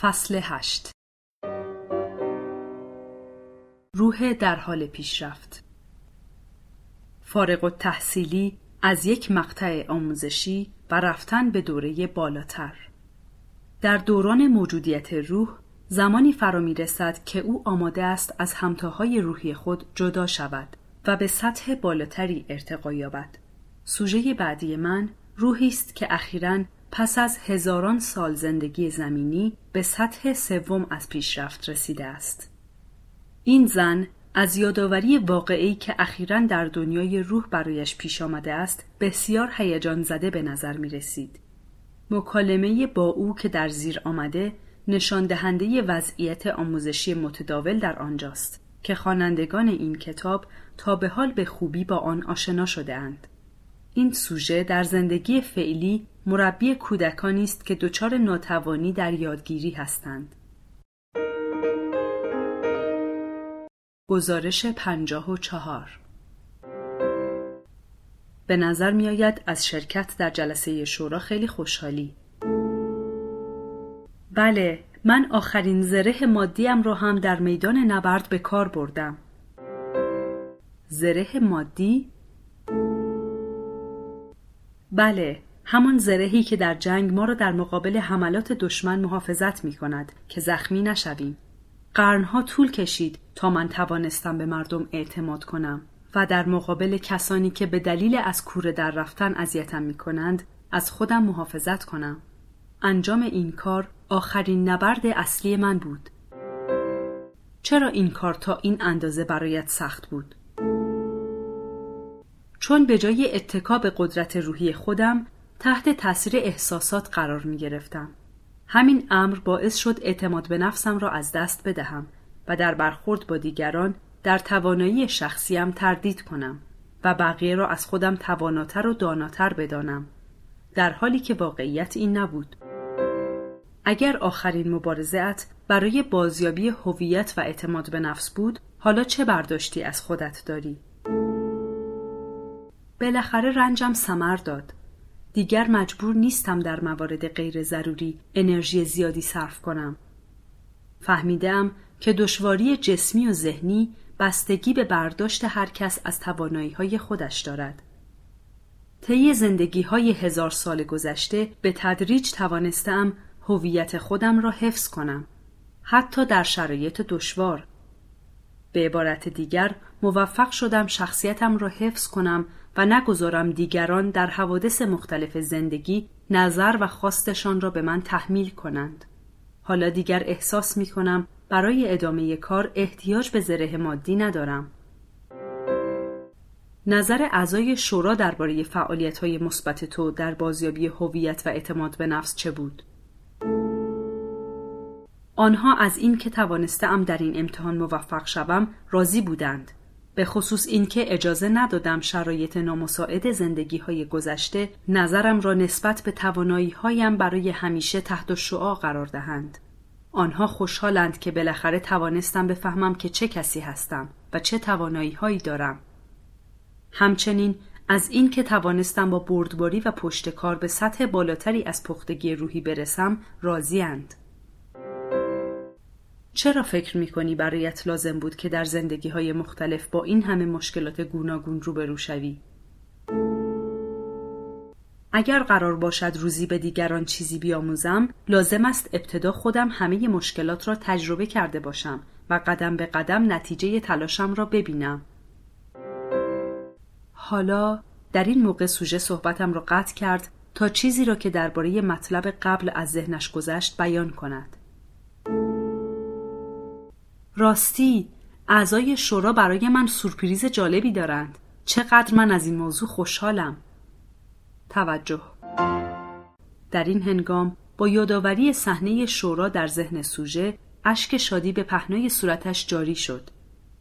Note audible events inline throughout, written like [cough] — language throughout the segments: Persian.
فصل هشت. روح در حال پیشرفت. فارغ و تحصیلی از یک مقطع آموزشی و رفتن به دوره بالاتر. در دوران موجودیت روح زمانی فرا می رسد که او آماده است از همتاهای روحی خود جدا شود و به سطح بالاتری ارتقا یابد. سوژه بعدی من روحی است که اخیرا پس از هزاران سال زندگی زمینی به سطح سوم از پیشرفت رسیده است. این زن از یادآوری واقعی که اخیرا در دنیای روح برایش پیش آمده است بسیار هیجان زده به نظر می رسید. مکالمه با او که در زیر آمده نشان دهنده وضعیت آموزشی متداول در آنجاست که خوانندگان این کتاب تا به حال به خوبی با آن آشنا شده اند. این سوژه در زندگی فعلی مربی کودکانی است که دچار ناتوانی در یادگیری هستند. گزارش پنجاه و چهار به نظر می آید از شرکت در جلسه شورا خیلی خوشحالی. بله، من آخرین زره مادیم را هم در میدان نبرد به کار بردم. زره مادی؟ بله، همان زرهی که در جنگ ما را در مقابل حملات دشمن محافظت می کند که زخمی نشویم. قرنها طول کشید تا من توانستم به مردم اعتماد کنم و در مقابل کسانی که به دلیل از کوره در رفتن اذیتم می کنند از خودم محافظت کنم. انجام این کار آخرین نبرد اصلی من بود. چرا این کار تا این اندازه برایت سخت بود؟ چون به جای اتکا به قدرت روحی خودم تحت تاثیر احساسات قرار می گرفتم. همین امر باعث شد اعتماد به نفسم را از دست بدهم و در برخورد با دیگران در توانایی شخصیم تردید کنم و بقیه را از خودم تواناتر و داناتر بدانم. در حالی که واقعیت این نبود. اگر آخرین مبارزت برای بازیابی هویت و اعتماد به نفس بود حالا چه برداشتی از خودت داری؟ بالاخره رنجم سمر داد دیگر مجبور نیستم در موارد غیر ضروری انرژی زیادی صرف کنم. فهمیدم که دشواری جسمی و ذهنی بستگی به برداشت هر کس از توانایی های خودش دارد. طی زندگی های هزار سال گذشته به تدریج توانستم هویت خودم را حفظ کنم. حتی در شرایط دشوار. به عبارت دیگر موفق شدم شخصیتم را حفظ کنم و نگذارم دیگران در حوادث مختلف زندگی نظر و خواستشان را به من تحمیل کنند. حالا دیگر احساس می کنم برای ادامه کار احتیاج به زره مادی ندارم. نظر اعضای شورا درباره فعالیت های مثبت تو در بازیابی هویت و اعتماد به نفس چه بود؟ آنها از این که توانستم در این امتحان موفق شوم راضی بودند به خصوص اینکه اجازه ندادم شرایط نامساعد زندگی های گذشته نظرم را نسبت به توانایی هایم برای همیشه تحت شعا قرار دهند. آنها خوشحالند که بالاخره توانستم بفهمم که چه کسی هستم و چه توانایی هایی دارم. همچنین از این که توانستم با بردباری و پشتکار به سطح بالاتری از پختگی روحی برسم راضیند. چرا فکر می کنی برایت لازم بود که در زندگی های مختلف با این همه مشکلات گوناگون روبرو شوی؟ اگر قرار باشد روزی به دیگران چیزی بیاموزم لازم است ابتدا خودم همه مشکلات را تجربه کرده باشم و قدم به قدم نتیجه تلاشم را ببینم حالا در این موقع سوژه صحبتم را قطع کرد تا چیزی را که درباره مطلب قبل از ذهنش گذشت بیان کند راستی اعضای شورا برای من سورپریز جالبی دارند. چقدر من از این موضوع خوشحالم. توجه. در این هنگام با یادآوری صحنه شورا در ذهن سوژه اشک شادی به پهنای صورتش جاری شد.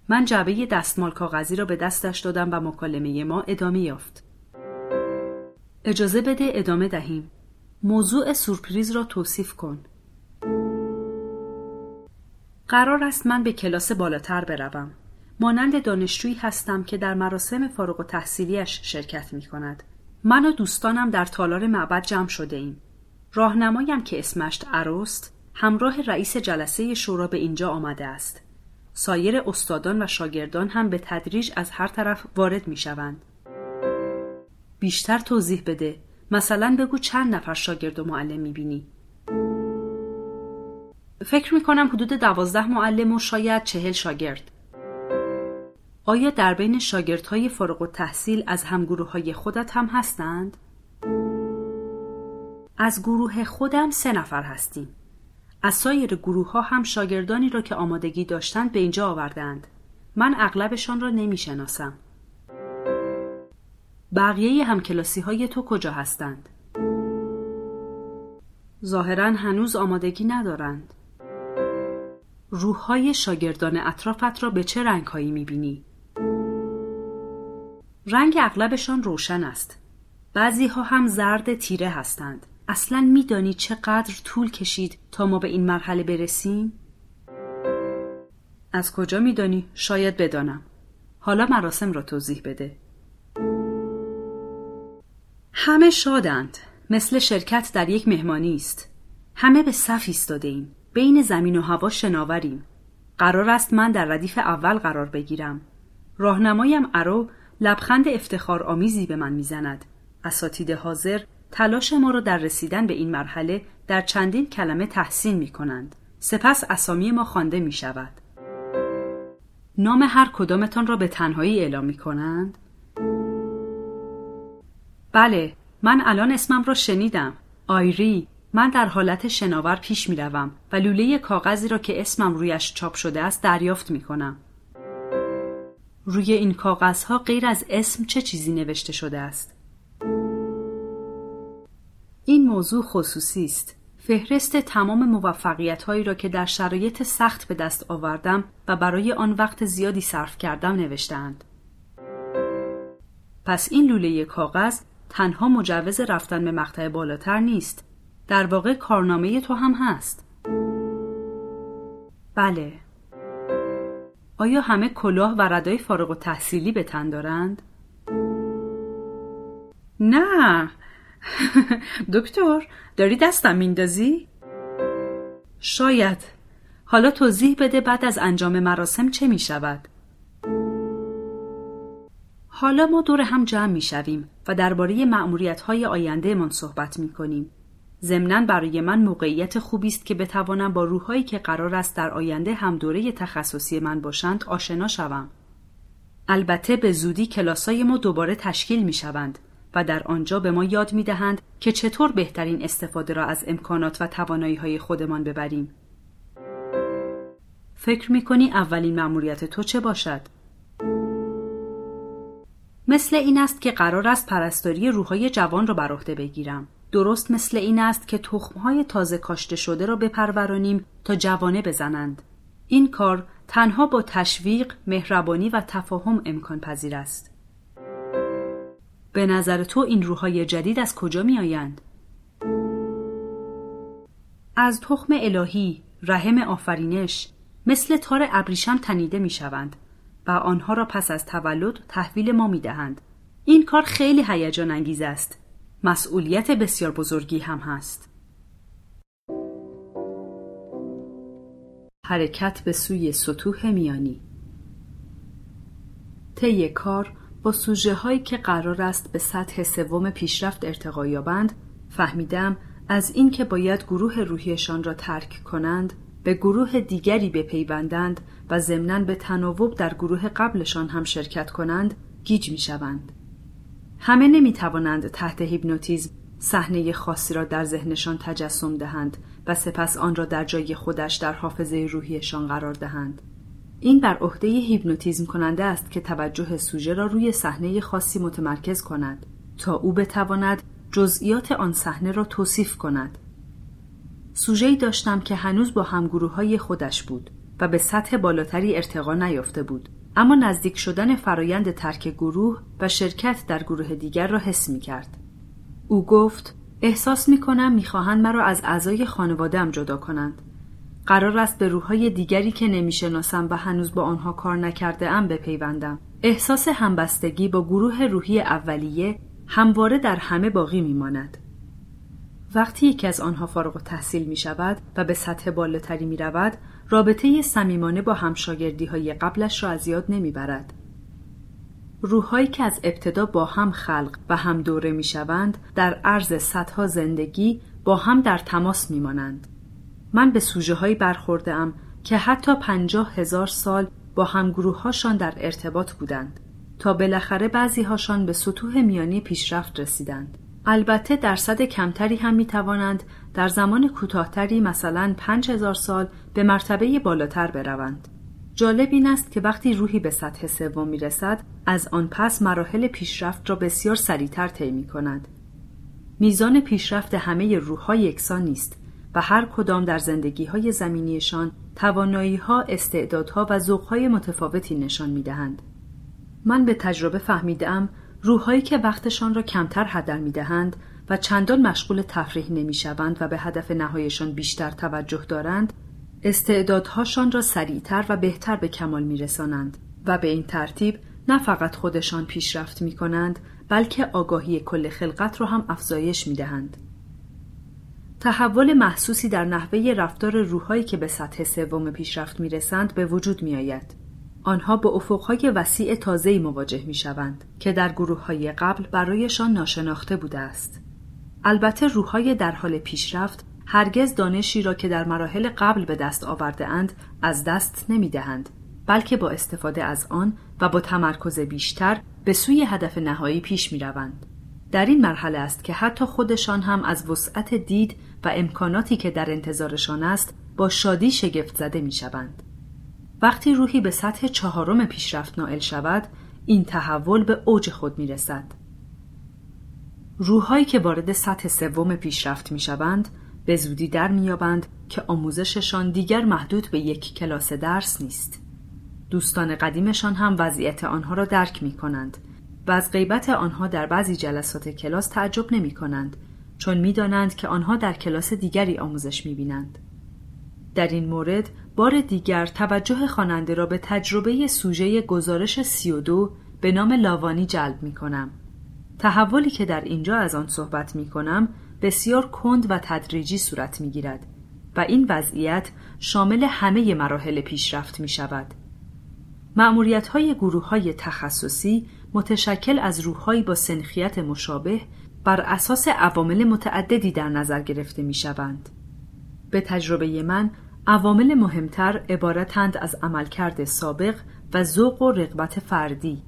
من جعبه دستمال کاغذی را به دستش دادم و مکالمه ما ادامه یافت. اجازه بده ادامه دهیم. موضوع سورپریز را توصیف کن. قرار است من به کلاس بالاتر بروم. مانند دانشجویی هستم که در مراسم فارغ و تحصیلیش شرکت می کند. من و دوستانم در تالار معبد جمع شده ایم. راهنمایم که اسمش عروست همراه رئیس جلسه شورا به اینجا آمده است. سایر استادان و شاگردان هم به تدریج از هر طرف وارد می شوند. بیشتر توضیح بده. مثلا بگو چند نفر شاگرد و معلم می بینی. فکر می کنم حدود دوازده معلم و شاید چهل شاگرد. آیا در بین شاگردهای فارغ و تحصیل از همگروه های خودت هم هستند؟ از گروه خودم سه نفر هستیم. از سایر گروه ها هم شاگردانی را که آمادگی داشتند به اینجا آوردند. من اغلبشان را نمی شناسم. بقیه همکلاسی های تو کجا هستند؟ ظاهرا هنوز آمادگی ندارند. روح های شاگردان اطرافت را به چه رنگ هایی می بینی؟ رنگ اغلبشان روشن است. بعضی ها هم زرد تیره هستند. اصلا میدانی چقدر طول کشید تا ما به این مرحله برسیم؟ از کجا میدانی؟ شاید بدانم. حالا مراسم را توضیح بده. همه شادند. مثل شرکت در یک مهمانی است. همه به صف ایستاده ایم. بین زمین و هوا شناوریم. قرار است من در ردیف اول قرار بگیرم. راهنمایم ارو لبخند افتخار آمیزی به من می‌زند. اساتید حاضر تلاش ما را در رسیدن به این مرحله در چندین کلمه تحسین می کنند. سپس اسامی ما خوانده می شود. نام هر کدامتان را به تنهایی اعلام می کنند؟ بله، من الان اسمم را شنیدم. آیری، من در حالت شناور پیش می روم و لوله کاغذی را که اسمم رویش چاپ شده است دریافت می کنم. روی این کاغذها غیر از اسم چه چیزی نوشته شده است؟ این موضوع خصوصی است. فهرست تمام موفقیت هایی را که در شرایط سخت به دست آوردم و برای آن وقت زیادی صرف کردم نوشتند. پس این لوله کاغذ تنها مجوز رفتن به مقطع بالاتر نیست. در واقع کارنامه تو هم هست. بله. آیا همه کلاه و ردای فارغ و تحصیلی به تن دارند؟ نه [laughs] دکتر داری دستم میندازی؟ شاید حالا توضیح بده بعد از انجام مراسم چه می شود؟ حالا ما دور هم جمع می شویم و درباره معمولیت های آینده من صحبت می کنیم. ضمنا برای من موقعیت خوبی است که بتوانم با روحهایی که قرار است در آینده هم دوره تخصصی من باشند آشنا شوم. البته به زودی کلاسای ما دوباره تشکیل می شوند و در آنجا به ما یاد می دهند که چطور بهترین استفاده را از امکانات و توانایی های خودمان ببریم. فکر می کنی اولین مأموریت تو چه باشد؟ مثل این است که قرار است پرستاری روحای جوان را بر عهده بگیرم. درست مثل این است که تخمهای تازه کاشته شده را بپرورانیم تا جوانه بزنند. این کار تنها با تشویق، مهربانی و تفاهم امکان پذیر است. به نظر تو این روحای جدید از کجا می آیند؟ از تخم الهی، رحم آفرینش، مثل تار ابریشم تنیده می شوند و آنها را پس از تولد تحویل ما می دهند. این کار خیلی هیجان انگیز است. مسئولیت بسیار بزرگی هم هست. حرکت به سوی سطوح میانی طی کار با سوژه هایی که قرار است به سطح سوم پیشرفت ارتقا یابند فهمیدم از اینکه باید گروه روحیشان را ترک کنند به گروه دیگری بپیوندند و ضمنا به تناوب در گروه قبلشان هم شرکت کنند گیج می شوند. همه نمی توانند تحت هیپنوتیزم صحنه خاصی را در ذهنشان تجسم دهند و سپس آن را در جای خودش در حافظه روحیشان قرار دهند. این بر عهده هیپنوتیزم کننده است که توجه سوژه را روی صحنه خاصی متمرکز کند تا او بتواند جزئیات آن صحنه را توصیف کند. سوژه‌ای داشتم که هنوز با همگروه های خودش بود و به سطح بالاتری ارتقا نیافته بود اما نزدیک شدن فرایند ترک گروه و شرکت در گروه دیگر را حس می کرد. او گفت احساس می کنم می خواهند مرا از اعضای خانوادهام جدا کنند قرار است به روحهای دیگری که نمی‌شناسم و هنوز با آنها کار نکرده ام بپیوندم. احساس همبستگی با گروه روحی اولیه همواره در همه باقی میماند. وقتی یکی از آنها فارغ تحصیل می شود و به سطح بالاتری می رود، رابطه صمیمانه با همشاگردی های قبلش را از یاد نمی برد. روحهایی که از ابتدا با هم خلق و هم دوره می شوند در عرض صدها زندگی با هم در تماس می مانند. من به سوژه هایی برخورده که حتی پنجاه هزار سال با همگروههاشان در ارتباط بودند تا بالاخره بعضی هاشان به سطوح میانی پیشرفت رسیدند. البته درصد کمتری هم می توانند در زمان کوتاهتری مثلا پنج هزار سال به مرتبه بالاتر بروند. جالب این است که وقتی روحی به سطح سوم می رسد از آن پس مراحل پیشرفت را بسیار سریعتر طی می کند. میزان پیشرفت همه روحها یکسان نیست و هر کدام در زندگی های زمینیشان توانایی ها، استعدادها و ذوق های متفاوتی نشان می دهند. من به تجربه فهمیدم روحهایی که وقتشان را کمتر هدر می دهند و چندان مشغول تفریح نمی شوند و به هدف نهایشان بیشتر توجه دارند استعدادهاشان را سریعتر و بهتر به کمال می رسانند و به این ترتیب نه فقط خودشان پیشرفت می کنند بلکه آگاهی کل خلقت را هم افزایش می دهند. تحول محسوسی در نحوه رفتار روحهایی که به سطح سوم پیشرفت می رسند به وجود می آید. آنها با افقهای وسیع تازه‌ای مواجه می شوند که در گروه های قبل برایشان ناشناخته بوده است. البته روحهای در حال پیشرفت هرگز دانشی را که در مراحل قبل به دست آورده اند از دست نمی دهند بلکه با استفاده از آن و با تمرکز بیشتر به سوی هدف نهایی پیش می روند. در این مرحله است که حتی خودشان هم از وسعت دید و امکاناتی که در انتظارشان است با شادی شگفت زده می شوند. وقتی روحی به سطح چهارم پیشرفت نائل شود این تحول به اوج خود می رسد. روحهایی که وارد سطح سوم پیشرفت می شوند به زودی در میابند که آموزششان دیگر محدود به یک کلاس درس نیست. دوستان قدیمشان هم وضعیت آنها را درک می کنند و از غیبت آنها در بعضی جلسات کلاس تعجب نمی کنند چون می‌دانند که آنها در کلاس دیگری آموزش می بینند. در این مورد بار دیگر توجه خواننده را به تجربه سوژه گزارش 32 به نام لاوانی جلب می کنم. تحولی که در اینجا از آن صحبت می کنم بسیار کند و تدریجی صورت می گیرد و این وضعیت شامل همه مراحل پیشرفت می شود. معمولیت های گروه های تخصصی متشکل از روحهایی با سنخیت مشابه بر اساس عوامل متعددی در نظر گرفته می شوند. به تجربه من عوامل مهمتر عبارتند از عملکرد سابق و ذوق و رغبت فردی.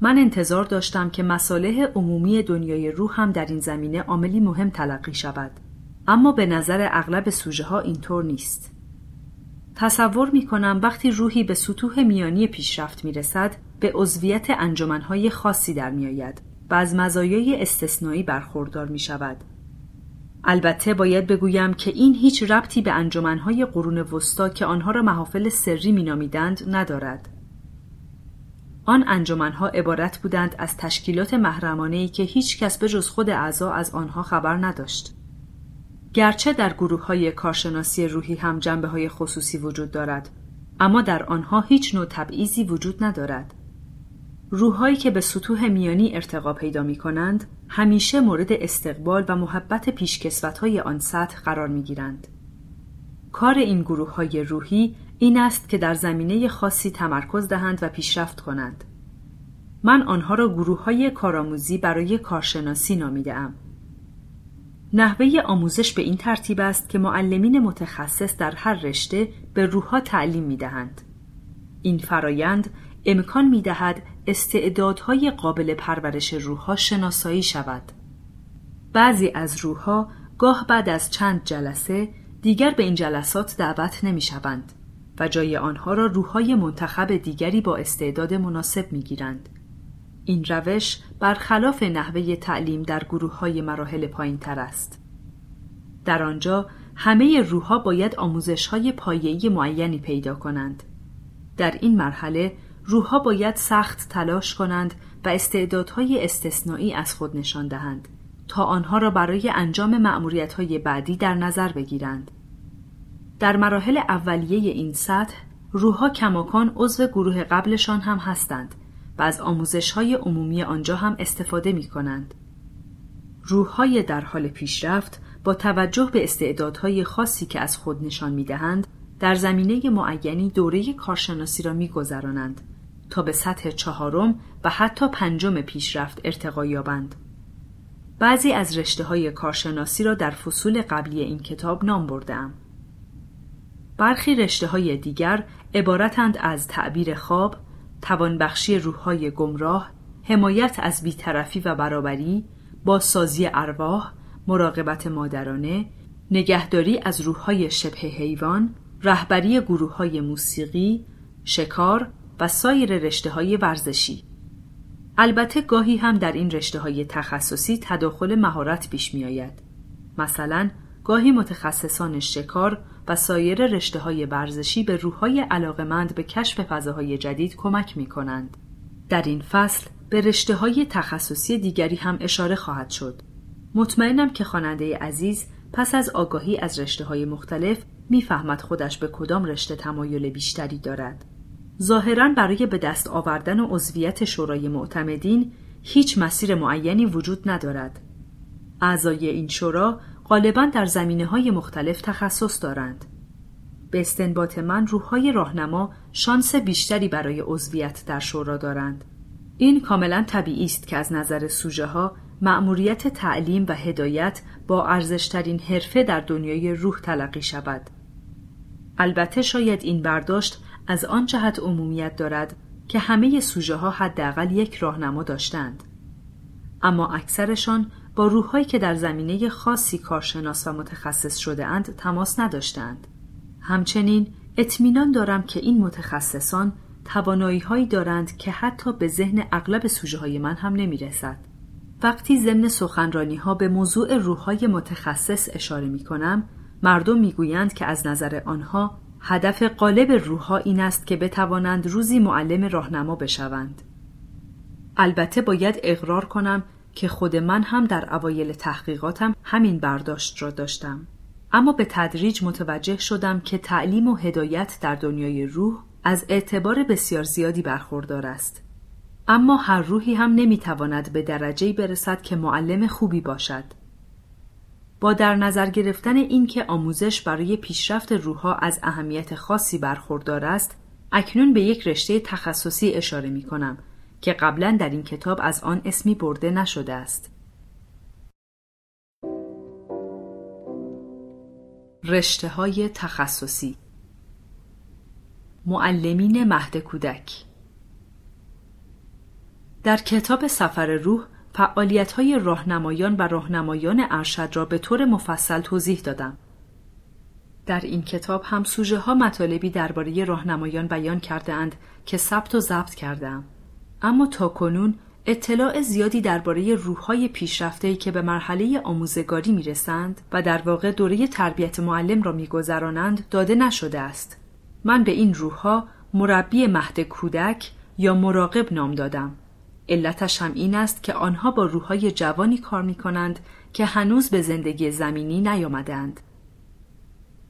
من انتظار داشتم که مصالح عمومی دنیای روح هم در این زمینه عاملی مهم تلقی شود. اما به نظر اغلب سوژه ها اینطور نیست. تصور می کنم وقتی روحی به سطوح میانی پیشرفت می رسد به عضویت انجمنهای خاصی در می آید و از مزایای استثنایی برخوردار می شود البته باید بگویم که این هیچ ربطی به انجمنهای قرون وسطا که آنها را محافل سری مینامیدند ندارد آن انجمنها عبارت بودند از تشکیلات محرمانه که هیچ کس به جز خود اعضا از آنها خبر نداشت. گرچه در گروه های کارشناسی روحی هم جنبه های خصوصی وجود دارد اما در آنها هیچ نوع تبعیضی وجود ندارد. روحهایی که به سطوح میانی ارتقا پیدا می کنند همیشه مورد استقبال و محبت پیشکسوت های آن سطح قرار می گیرند. کار این گروه های روحی این است که در زمینه خاصی تمرکز دهند و پیشرفت کنند. من آنها را گروه های کارآموزی برای کارشناسی نامیدم. نحوه آموزش به این ترتیب است که معلمین متخصص در هر رشته به روحها تعلیم می دهند. این فرایند امکان می دهد استعدادهای قابل پرورش روحها شناسایی شود. بعضی از روحها گاه بعد از چند جلسه دیگر به این جلسات دعوت نمی شوند. و جای آنها را روحهای منتخب دیگری با استعداد مناسب می گیرند. این روش برخلاف نحوه تعلیم در گروه های مراحل پایین تر است. در آنجا همه روحها باید آموزش های پایه‌ای معینی پیدا کنند. در این مرحله روحها باید سخت تلاش کنند و استعدادهای استثنایی از خود نشان دهند تا آنها را برای انجام های بعدی در نظر بگیرند. در مراحل اولیه این سطح روحها کماکان عضو گروه قبلشان هم هستند و از آموزش های عمومی آنجا هم استفاده می کنند. روحهای در حال پیشرفت با توجه به استعدادهای خاصی که از خود نشان می‌دهند در زمینه معینی دوره کارشناسی را میگذرانند تا به سطح چهارم و حتی پنجم پیشرفت ارتقا یابند. بعضی از رشته های کارشناسی را در فصول قبلی این کتاب نام بردم. برخی رشته های دیگر عبارتند از تعبیر خواب، توانبخشی روحهای گمراه، حمایت از بیطرفی و برابری، بازسازی ارواح، مراقبت مادرانه، نگهداری از روحهای شبه حیوان، رهبری گروه های موسیقی، شکار و سایر رشته های ورزشی. البته گاهی هم در این رشته های تخصصی تداخل مهارت پیش می آید. مثلا گاهی متخصصان شکار و سایر رشته های ورزشی به روحهای علاقمند به کشف فضاهای جدید کمک می کنند. در این فصل به رشته های تخصصی دیگری هم اشاره خواهد شد. مطمئنم که خواننده عزیز پس از آگاهی از رشته های مختلف می‌فهمد خودش به کدام رشته تمایل بیشتری دارد. ظاهرا برای به دست آوردن عضویت شورای معتمدین هیچ مسیر معینی وجود ندارد. اعضای این شورا غالبا در زمینه های مختلف تخصص دارند. به استنباط من روحهای راهنما شانس بیشتری برای عضویت در شورا دارند. این کاملا طبیعی است که از نظر سوژه ها مأموریت تعلیم و هدایت با ارزشترین حرفه در دنیای روح تلقی شود. البته شاید این برداشت از آن جهت عمومیت دارد که همه سوژه ها حداقل یک راهنما داشتند. اما اکثرشان با روحهایی که در زمینه خاصی کارشناس و متخصص شده اند تماس نداشتند. همچنین اطمینان دارم که این متخصصان توانایی هایی دارند که حتی به ذهن اغلب سوژه های من هم نمی رسد. وقتی ضمن سخنرانی ها به موضوع روحهای متخصص اشاره می کنم، مردم می گویند که از نظر آنها هدف قالب روحها این است که بتوانند روزی معلم راهنما بشوند. البته باید اقرار کنم که خود من هم در اوایل تحقیقاتم همین برداشت را داشتم. اما به تدریج متوجه شدم که تعلیم و هدایت در دنیای روح از اعتبار بسیار زیادی برخوردار است. اما هر روحی هم نمی‌تواند به درجه برسد که معلم خوبی باشد. با در نظر گرفتن اینکه آموزش برای پیشرفت روحها از اهمیت خاصی برخوردار است، اکنون به یک رشته تخصصی اشاره می کنم که قبلا در این کتاب از آن اسمی برده نشده است. رشته های تخصصی معلمین مهد کودک در کتاب سفر روح فعالیت های راهنمایان و راهنمایان ارشد را به طور مفصل توضیح دادم. در این کتاب هم سوژه ها مطالبی درباره راهنمایان بیان کرده اند که ثبت و ضبط کردم. اما تا کنون اطلاع زیادی درباره روحهای پیشرفته که به مرحله آموزگاری می‌رسند و در واقع دوره تربیت معلم را میگذرانند داده نشده است. من به این روحها مربی مهد کودک یا مراقب نام دادم. علتش هم این است که آنها با روحهای جوانی کار می کنند که هنوز به زندگی زمینی نیامدند.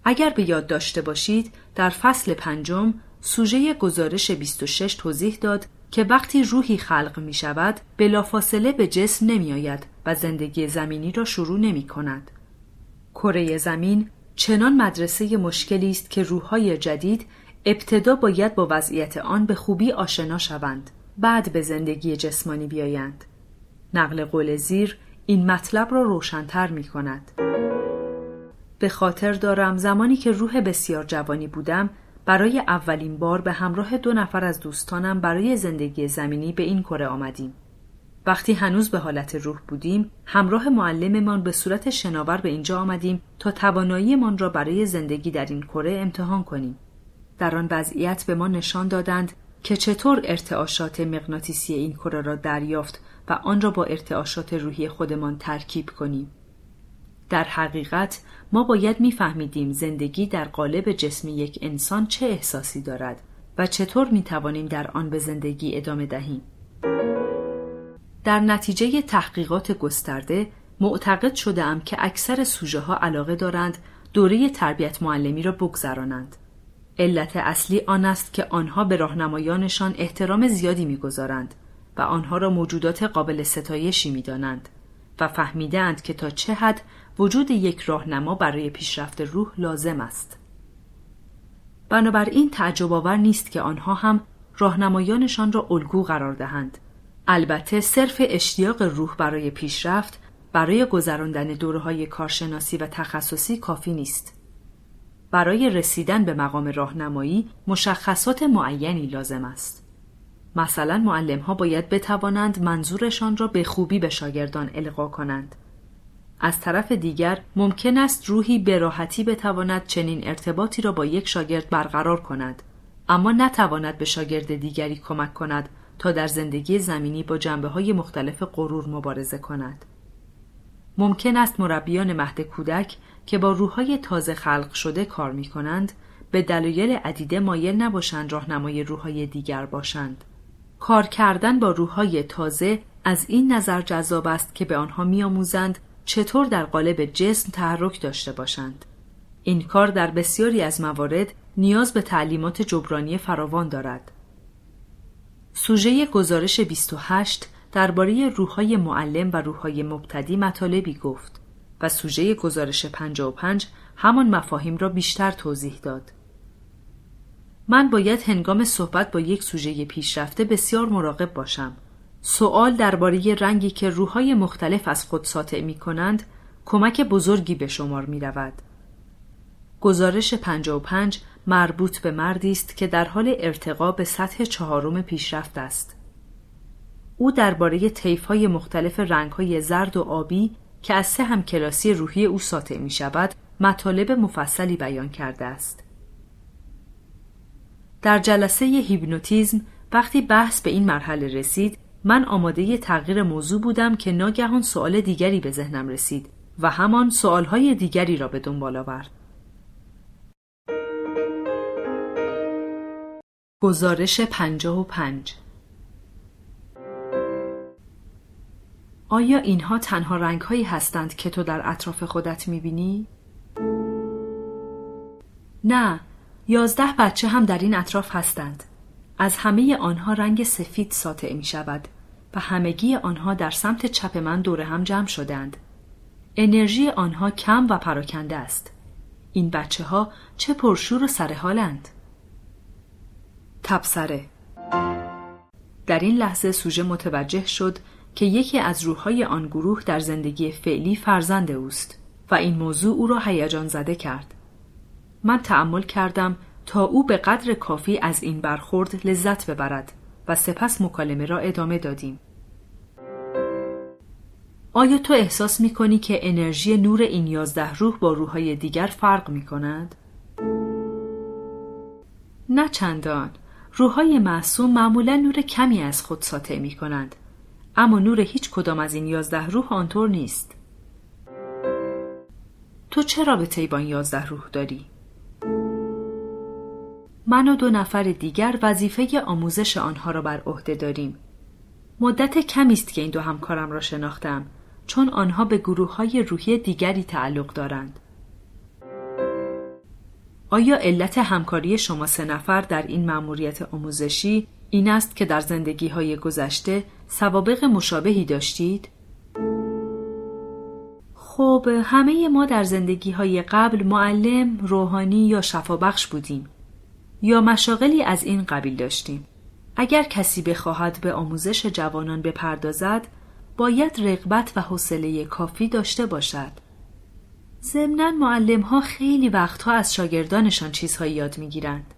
اگر به یاد داشته باشید در فصل پنجم سوژه گزارش 26 توضیح داد که وقتی روحی خلق می شود بلافاصله به جسم نمی آید و زندگی زمینی را شروع نمی کند. کره زمین چنان مدرسه مشکلی است که روحهای جدید ابتدا باید با وضعیت آن به خوبی آشنا شوند. بعد به زندگی جسمانی بیایند. نقل قول زیر این مطلب را روشنتر می کند. به خاطر دارم زمانی که روح بسیار جوانی بودم برای اولین بار به همراه دو نفر از دوستانم برای زندگی زمینی به این کره آمدیم. وقتی هنوز به حالت روح بودیم همراه معلممان به صورت شناور به اینجا آمدیم تا تواناییمان را برای زندگی در این کره امتحان کنیم در آن وضعیت به ما نشان دادند که چطور ارتعاشات مغناطیسی این کره را دریافت و آن را با ارتعاشات روحی خودمان ترکیب کنیم. در حقیقت ما باید میفهمیدیم زندگی در قالب جسم یک انسان چه احساسی دارد و چطور می توانیم در آن به زندگی ادامه دهیم. در نتیجه تحقیقات گسترده معتقد شدم که اکثر سوژه ها علاقه دارند دوره تربیت معلمی را بگذرانند. علت اصلی آن است که آنها به راهنمایانشان احترام زیادی می‌گذارند و آنها را موجودات قابل ستایشی می‌دانند و فهمیدند که تا چه حد وجود یک راهنما برای پیشرفت روح لازم است. بنابراین تعجب آور نیست که آنها هم راهنمایانشان را الگو قرار دهند. البته صرف اشتیاق روح برای پیشرفت برای گذراندن دورهای کارشناسی و تخصصی کافی نیست. برای رسیدن به مقام راهنمایی مشخصات معینی لازم است. مثلا معلم ها باید بتوانند منظورشان را به خوبی به شاگردان القا کنند. از طرف دیگر ممکن است روحی به راحتی بتواند چنین ارتباطی را با یک شاگرد برقرار کند اما نتواند به شاگرد دیگری کمک کند تا در زندگی زمینی با جنبه های مختلف غرور مبارزه کند. ممکن است مربیان مهد کودک که با روحهای تازه خلق شده کار می کنند به دلایل عدیده مایل نباشند راهنمای روحهای دیگر باشند. کار کردن با روحهای تازه از این نظر جذاب است که به آنها میآموزند چطور در قالب جسم تحرک داشته باشند. این کار در بسیاری از موارد نیاز به تعلیمات جبرانی فراوان دارد. سوژه گزارش 28 درباره روحهای معلم و روحهای مبتدی مطالبی گفت و سوژه گزارش 55 همان مفاهیم را بیشتر توضیح داد. من باید هنگام صحبت با یک سوژه پیشرفته بسیار مراقب باشم. سوال درباره رنگی که روحهای مختلف از خود ساطع می کنند کمک بزرگی به شمار می رود. گزارش 55 مربوط به مردی است که در حال ارتقا به سطح چهارم پیشرفت است. او درباره طیف‌های مختلف رنگ‌های زرد و آبی که از سه همکلاسی روحی او ساطع می شود مطالب مفصلی بیان کرده است. در جلسه هیپنوتیزم وقتی بحث به این مرحله رسید من آماده ی تغییر موضوع بودم که ناگهان سوال دیگری به ذهنم رسید و همان سوالهای دیگری را به دنبال آورد. گزارش 55 آیا اینها تنها رنگ هایی هستند که تو در اطراف خودت می‌بینی؟ نه، یازده بچه هم در این اطراف هستند. از همه آنها رنگ سفید ساطع می شود و همگی آنها در سمت چپ من دور هم جمع شدند. انرژی آنها کم و پراکنده است. این بچه ها چه پرشور و سرحالند؟ تبسره در این لحظه سوژه متوجه شد که یکی از روحهای آن گروه در زندگی فعلی فرزند اوست و این موضوع او را هیجان زده کرد. من تأمل کردم تا او به قدر کافی از این برخورد لذت ببرد و سپس مکالمه را ادامه دادیم. آیا تو احساس می کنی که انرژی نور این یازده روح با روحهای دیگر فرق می کند؟ نه چندان. روحهای معصوم معمولا نور کمی از خود ساطع می کنند. اما نور هیچ کدام از این یازده روح آنطور نیست. تو چه رابطه با این یازده روح داری؟ من و دو نفر دیگر وظیفه آموزش آنها را بر عهده داریم. مدت کمی است که این دو همکارم را شناختم چون آنها به گروه های روحی دیگری تعلق دارند. آیا علت همکاری شما سه نفر در این مأموریت آموزشی این است که در زندگی های گذشته سوابق مشابهی داشتید؟ خب همه ما در زندگی های قبل معلم، روحانی یا شفابخش بودیم یا مشاغلی از این قبیل داشتیم. اگر کسی بخواهد به آموزش جوانان بپردازد باید رغبت و حوصله کافی داشته باشد. ضمنا معلم ها خیلی وقتها از شاگردانشان چیزهایی یاد می‌گیرند.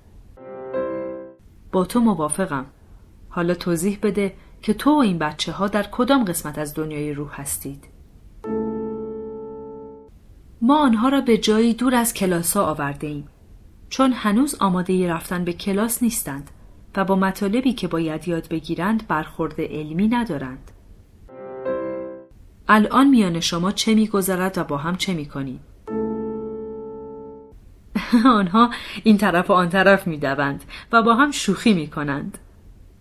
با تو موافقم. حالا توضیح بده که تو و این بچه ها در کدام قسمت از دنیای روح هستید؟ ما آنها را به جایی دور از کلاس ها آورده ایم. چون هنوز آماده رفتن به کلاس نیستند و با مطالبی که باید یاد بگیرند برخورد علمی ندارند. الان میان شما چه میگذرد و با هم چه می‌کنید؟ [laughs] آنها این طرف و آن طرف می‌دوند و با هم شوخی می‌کنند.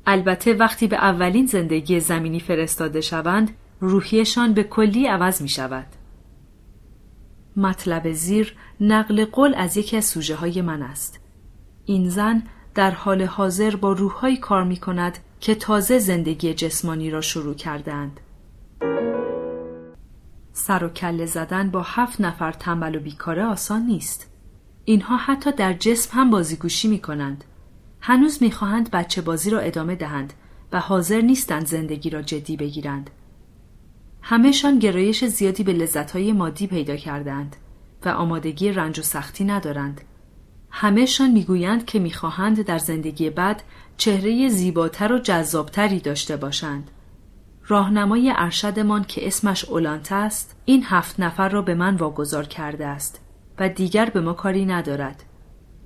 البته وقتی به اولین زندگی زمینی فرستاده شوند روحیشان به کلی عوض می شود. مطلب زیر نقل قول از یکی از سوژه های من است. این زن در حال حاضر با روحهایی کار می کند که تازه زندگی جسمانی را شروع کردند. سر و کله زدن با هفت نفر تنبل و بیکاره آسان نیست. اینها حتی در جسم هم بازیگوشی می کنند. هنوز می‌خواهند بچه بازی را ادامه دهند و حاضر نیستند زندگی را جدی بگیرند. همهشان گرایش زیادی به لذتهای مادی پیدا کردند و آمادگی رنج و سختی ندارند. همهشان می‌گویند که می‌خواهند در زندگی بعد چهره زیباتر و جذابتری داشته باشند. راهنمای ارشدمان که اسمش اولانت است این هفت نفر را به من واگذار کرده است و دیگر به ما کاری ندارد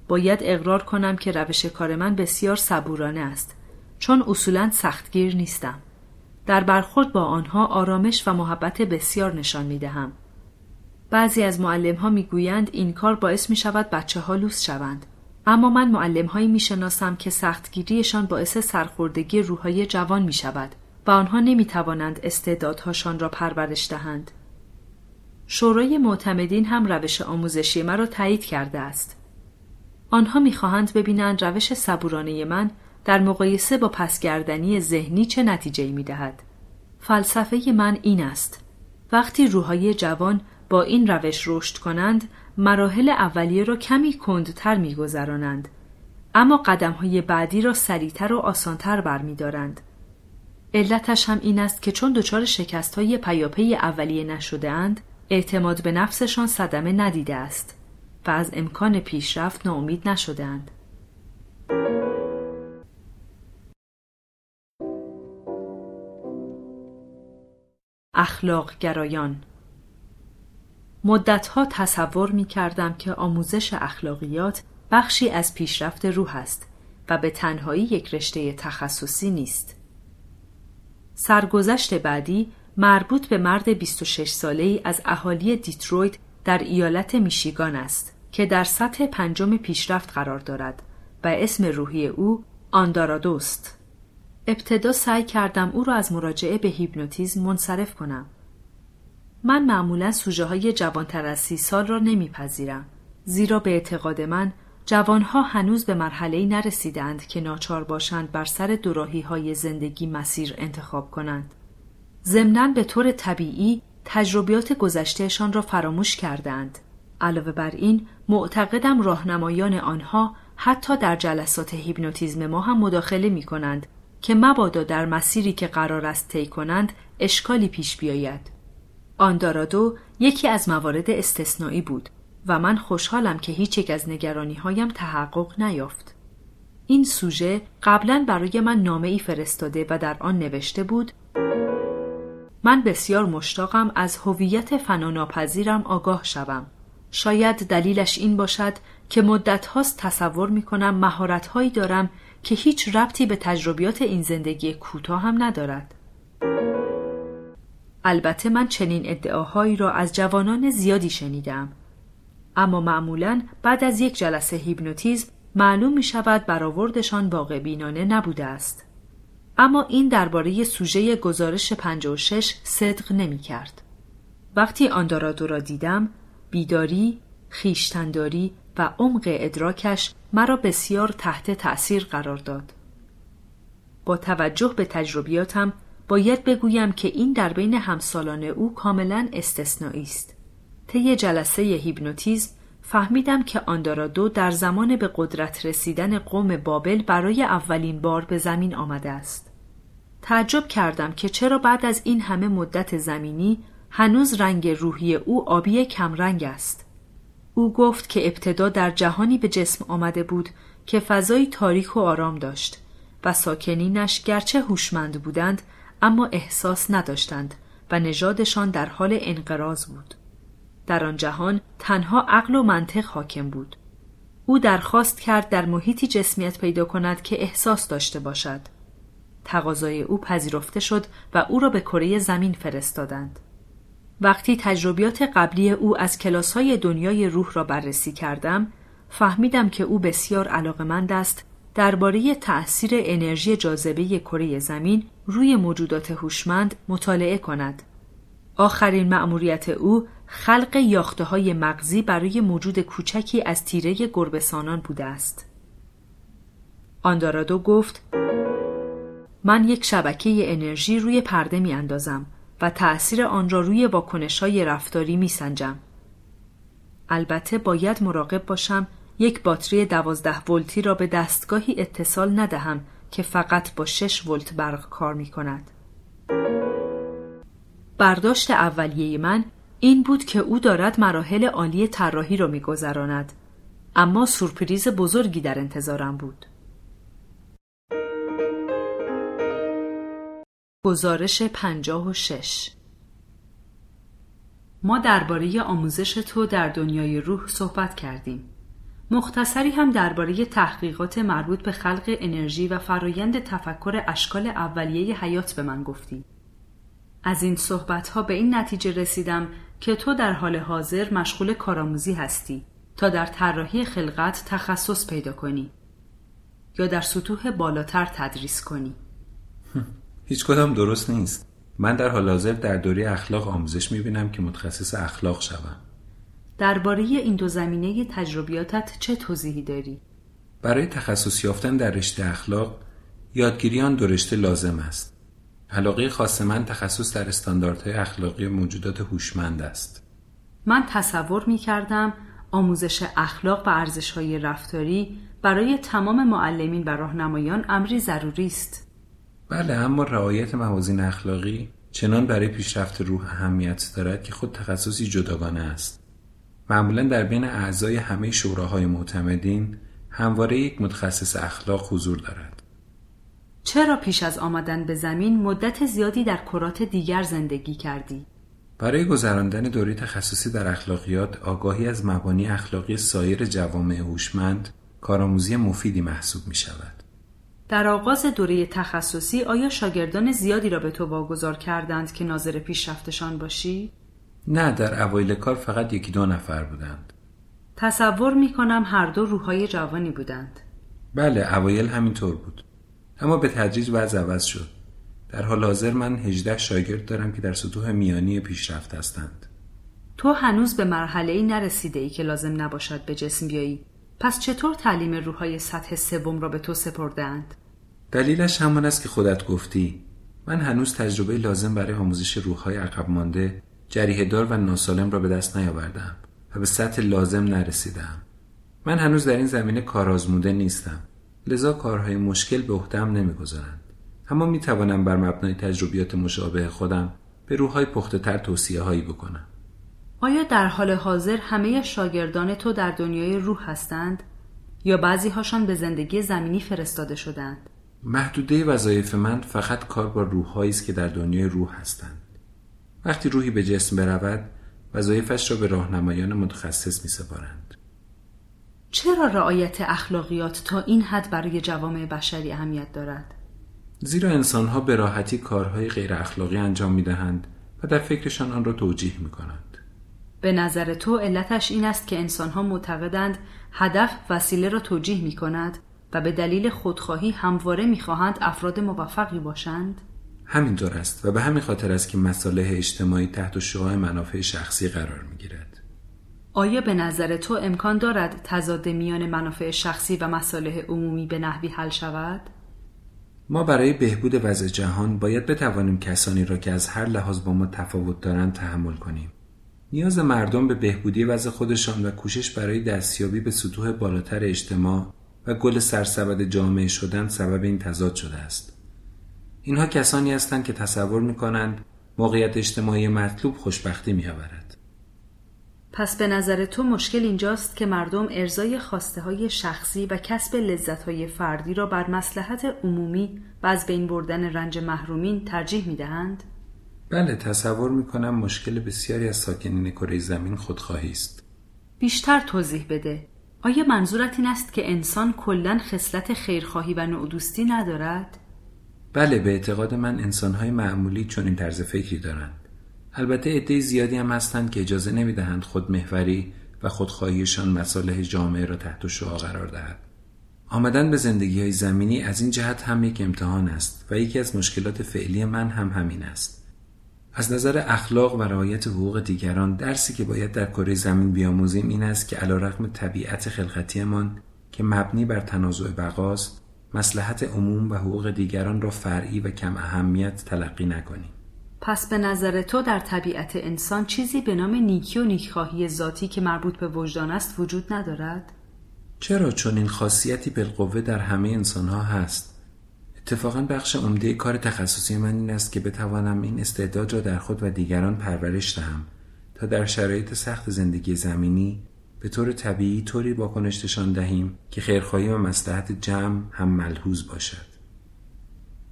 باید اقرار کنم که روش کار من بسیار صبورانه است چون اصولا سختگیر نیستم در برخورد با آنها آرامش و محبت بسیار نشان می دهم. بعضی از معلم ها می گویند این کار باعث می شود بچه ها لوس شوند. اما من معلم هایی می شناسم که سختگیریشان باعث سرخوردگی روحای جوان می شود و آنها نمی توانند استعدادهاشان را پرورش دهند. شورای معتمدین هم روش آموزشی مرا تایید کرده است. آنها می‌خواهند ببینند روش صبورانه من در مقایسه با پسگردنی ذهنی چه نتیجه می دهد. فلسفه من این است. وقتی روحای جوان با این روش رشد کنند، مراحل اولیه را کمی کندتر میگذرانند اما قدم های بعدی را سریعتر و آسانتر برمیدارند. علتش هم این است که چون دچار شکست های پیاپی اولیه نشده اند، اعتماد به نفسشان صدمه ندیده است از امکان پیشرفت ناامید نشدهاند. اخلاق گرایان مدتها تصور می کردم که آموزش اخلاقیات بخشی از پیشرفت روح است و به تنهایی یک رشته تخصصی نیست. سرگذشت بعدی مربوط به مرد 26 ساله ای از اهالی دیترویت در ایالت میشیگان است که در سطح پنجم پیشرفت قرار دارد و اسم روحی او آندارادوست. ابتدا سعی کردم او را از مراجعه به هیپنوتیزم منصرف کنم. من معمولا سوژه های جوانتر از سی سال را نمیپذیرم زیرا به اعتقاد من جوانها هنوز به مرحله نرسیدند که ناچار باشند بر سر دوراهی های زندگی مسیر انتخاب کنند. ضمنا به طور طبیعی تجربیات گذشتهشان را فراموش کردند. علاوه بر این معتقدم راهنمایان آنها حتی در جلسات هیپنوتیزم ما هم مداخله می کنند که مبادا در مسیری که قرار است طی کنند اشکالی پیش بیاید. آندارادو یکی از موارد استثنایی بود و من خوشحالم که هیچ یک از نگرانی هایم تحقق نیافت. این سوژه قبلا برای من نامه ای فرستاده و در آن نوشته بود من بسیار مشتاقم از هویت فناناپذیرم آگاه شوم. شاید دلیلش این باشد که مدت هاست تصور می کنم مهارت هایی دارم که هیچ ربطی به تجربیات این زندگی کوتاه هم ندارد. البته من چنین ادعاهایی را از جوانان زیادی شنیدم اما معمولا بعد از یک جلسه هیپنوتیزم معلوم می شود برآوردشان واقع بینانه نبوده است اما این درباره سوژه گزارش 56 صدق نمی کرد. وقتی آندارادو را دیدم بیداری، خیشتنداری و عمق ادراکش مرا بسیار تحت تأثیر قرار داد. با توجه به تجربیاتم باید بگویم که این در بین همسالان او کاملا استثنایی است. طی جلسه هیپنوتیزم فهمیدم که آندارادو در زمان به قدرت رسیدن قوم بابل برای اولین بار به زمین آمده است. تعجب کردم که چرا بعد از این همه مدت زمینی هنوز رنگ روحی او آبی کمرنگ است. او گفت که ابتدا در جهانی به جسم آمده بود که فضایی تاریک و آرام داشت و ساکنینش گرچه هوشمند بودند اما احساس نداشتند و نژادشان در حال انقراض بود. در آن جهان تنها عقل و منطق حاکم بود. او درخواست کرد در محیطی جسمیت پیدا کند که احساس داشته باشد. تقاضای او پذیرفته شد و او را به کره زمین فرستادند. وقتی تجربیات قبلی او از کلاسهای دنیای روح را بررسی کردم، فهمیدم که او بسیار علاقمند است درباره تأثیر انرژی جاذبه کره زمین روی موجودات هوشمند مطالعه کند. آخرین مأموریت او خلق یاخته های مغزی برای موجود کوچکی از تیره گربسانان بوده است. آندارادو گفت من یک شبکه انرژی روی پرده می اندازم و تأثیر آن را روی واکنش های رفتاری می سنجم. البته باید مراقب باشم یک باتری دوازده ولتی را به دستگاهی اتصال ندهم که فقط با 6 ولت برق کار می کند. برداشت اولیه من این بود که او دارد مراحل عالی طراحی را میگذراند اما سورپریز بزرگی در انتظارم بود گزارش پنجاه و شش ما درباره آموزش تو در دنیای روح صحبت کردیم. مختصری هم درباره تحقیقات مربوط به خلق انرژی و فرایند تفکر اشکال اولیه حیات به من گفتی. از این صحبت ها به این نتیجه رسیدم که تو در حال حاضر مشغول کارآموزی هستی تا در طراحی خلقت تخصص پیدا کنی یا در سطوح بالاتر تدریس کنی [laughs] هیچ کدام درست نیست من در حال حاضر در دوره اخلاق آموزش می‌بینم که متخصص اخلاق شوم درباره این دو زمینه تجربیاتت چه توضیحی داری؟ برای تخصص یافتن در رشته اخلاق یادگیری آن دو رشته لازم است علاقه خاص من تخصص در استانداردهای اخلاقی موجودات هوشمند است. من تصور می کردم آموزش اخلاق و ارزشهای رفتاری برای تمام معلمین و راهنمایان امری ضروری است. بله اما رعایت موازین اخلاقی چنان برای پیشرفت روح اهمیت دارد که خود تخصصی جداگانه است. معمولا در بین اعضای همه شوراهای معتمدین همواره یک متخصص اخلاق حضور دارد. چرا پیش از آمدن به زمین مدت زیادی در کرات دیگر زندگی کردی؟ برای گذراندن دوره تخصصی در اخلاقیات آگاهی از مبانی اخلاقی سایر جوامع هوشمند کارآموزی مفیدی محسوب می شود. در آغاز دوره تخصصی آیا شاگردان زیادی را به تو واگذار کردند که ناظر پیشرفتشان باشی؟ نه در اوایل کار فقط یکی دو نفر بودند. تصور می کنم هر دو روحای جوانی بودند. بله اوایل همینطور بود. اما به تدریج وضع عوض شد در حال حاضر من 18 شاگرد دارم که در سطوح میانی پیشرفت هستند تو هنوز به مرحله ای نرسیده ای که لازم نباشد به جسم بیایی پس چطور تعلیم روحای سطح سوم را به تو سپردند دلیلش همان است که خودت گفتی. من هنوز تجربه لازم برای آموزش روحهای عقب مانده جریه دار و ناسالم را به دست نیاوردم و به سطح لازم نرسیدم. من هنوز در این زمینه کارآزموده نیستم. لذا کارهای مشکل به عهدهام نمی‌گذارند. اما می توانم بر مبنای تجربیات مشابه خودم به روحهای پخته تر توصیه هایی بکنم. آیا در حال حاضر همه شاگردان تو در دنیای روح هستند یا بعضی هاشان به زندگی زمینی فرستاده شدند محدوده وظایف من فقط کار با روحهایی است که در دنیای روح هستند وقتی روحی به جسم برود وظایفش را به راهنمایان متخصص می سپارند چرا رعایت اخلاقیات تا این حد برای جوامع بشری اهمیت دارد؟ زیرا انسانها به راحتی کارهای غیر اخلاقی انجام می دهند و در فکرشان آن را توجیه می کنند. به نظر تو علتش این است که انسانها معتقدند هدف وسیله را توجیه می کند و به دلیل خودخواهی همواره می خواهند افراد موفقی باشند؟ همینطور است و به همین خاطر است که مصالح اجتماعی تحت شعاع منافع شخصی قرار می گیرد. آیا به نظر تو امکان دارد تضاد میان منافع شخصی و مصالح عمومی به نحوی حل شود؟ ما برای بهبود وضع جهان باید بتوانیم کسانی را که از هر لحاظ با ما تفاوت دارند تحمل کنیم. نیاز مردم به بهبودی وضع خودشان و کوشش برای دستیابی به سطوح بالاتر اجتماع و گل سرسبد جامعه شدن سبب این تضاد شده است. اینها کسانی هستند که تصور می کنند موقعیت اجتماعی مطلوب خوشبختی می آورد. پس به نظر تو مشکل اینجاست که مردم ارزای خواسته های شخصی و کسب لذت های فردی را بر مسلحت عمومی و از بین بردن رنج محرومین ترجیح می دهند؟ بله تصور می کنم مشکل بسیاری از ساکنین کره زمین خودخواهی است. بیشتر توضیح بده. آیا منظورت این است که انسان کلا خصلت خیرخواهی و نودوستی ندارد؟ بله به اعتقاد من انسانهای معمولی چون این طرز فکری دارند. البته عده زیادی هم هستند که اجازه نمی‌دهند خودمحوری و خودخواهیشان مصالح جامعه را تحت شعا قرار دهد. آمدن به زندگی های زمینی از این جهت هم یک امتحان است و یکی از مشکلات فعلی من هم همین است. از نظر اخلاق و رعایت حقوق دیگران درسی که باید در کره زمین بیاموزیم این است که علیرغم طبیعت خلقتیمان که مبنی بر تنازع بقاست مسلحت عموم و حقوق دیگران را فرعی و کم اهمیت تلقی نکنیم. پس به نظر تو در طبیعت انسان چیزی به نام نیکی و نیکخواهی ذاتی که مربوط به وجدان است وجود ندارد؟ چرا چون این خاصیتی بالقوه در همه انسانها هست اتفاقا بخش عمده کار تخصصی من این است که بتوانم این استعداد را در خود و دیگران پرورش دهم تا در شرایط سخت زندگی زمینی به طور طبیعی طوری واکنش نشان دهیم که خیرخواهی و مصلحت جمع هم ملحوظ باشد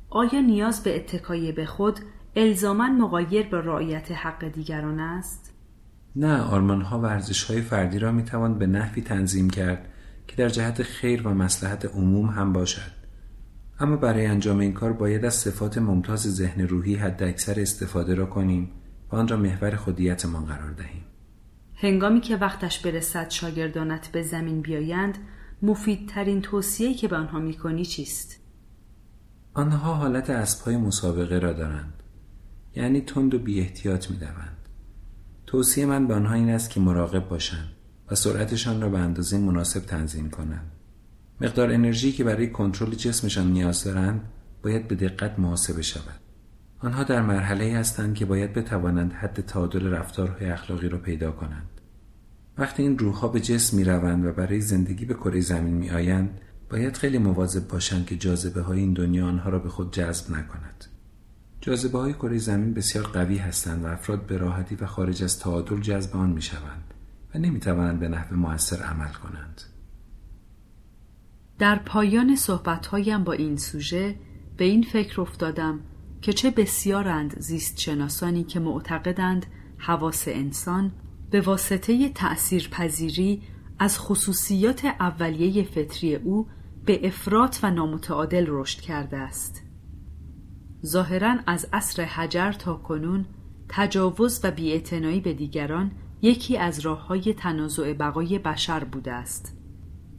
آیا نیاز به اتکای به خود الزاما مقایر به رعایت حق دیگران است؟ نه آرمانها و های فردی را می‌توان به نحوی تنظیم کرد که در جهت خیر و مسلحت عموم هم باشد اما برای انجام این کار باید از صفات ممتاز ذهن روحی حد اکثر استفاده را کنیم و آن را محور خودیتمان قرار دهیم هنگامی که وقتش برسد شاگردانت به زمین بیایند مفیدترین توصیه‌ای که به آنها می‌کنی چیست؟ آنها حالت اسبهای مسابقه را دارند یعنی تند و بی احتیاط می دوند. توصیه من به آنها این است که مراقب باشند و سرعتشان را به اندازه مناسب تنظیم کنند. مقدار انرژی که برای کنترل جسمشان نیاز دارند باید به دقت محاسبه شود. آنها در مرحله هستند که باید بتوانند حد تعادل رفتارهای اخلاقی را پیدا کنند. وقتی این روحها به جسم می روند و برای زندگی به کره زمین می آیند باید خیلی مواظب باشند که جاذبه های این دنیا آنها را به خود جذب نکند. جاذبه های کره زمین بسیار قوی هستند و افراد به راحتی و خارج از تعادل جذب آن می شوند و نمی توانند به نحو موثر عمل کنند. در پایان صحبتهایم با این سوژه به این فکر افتادم که چه بسیارند زیست شناسانی که معتقدند حواس انسان به واسطه تأثیر پذیری از خصوصیات اولیه فطری او به افراط و نامتعادل رشد کرده است. ظاهرا از عصر حجر تا کنون تجاوز و بیاعتنایی به دیگران یکی از راه های تنازع بقای بشر بوده است.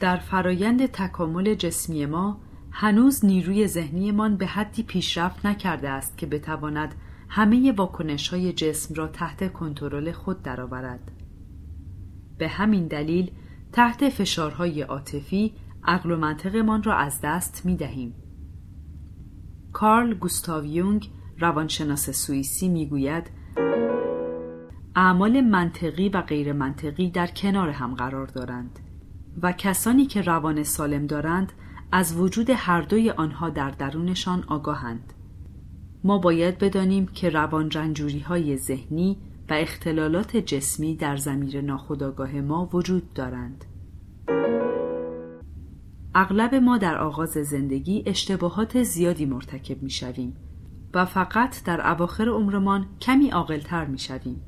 در فرایند تکامل جسمی ما هنوز نیروی ذهنیمان به حدی پیشرفت نکرده است که بتواند همه واکنش های جسم را تحت کنترل خود درآورد. به همین دلیل تحت فشارهای عاطفی عقل و منطقمان را از دست می دهیم. کارل گوستاو یونگ روانشناس سوئیسی می‌گوید اعمال منطقی و غیر منطقی در کنار هم قرار دارند و کسانی که روان سالم دارند از وجود هر دوی آنها در درونشان آگاهند ما باید بدانیم که روان رنجوری های ذهنی و اختلالات جسمی در زمیر ناخودآگاه ما وجود دارند اغلب ما در آغاز زندگی اشتباهات زیادی مرتکب می شویم و فقط در اواخر عمرمان کمی عاقلتر می شویم.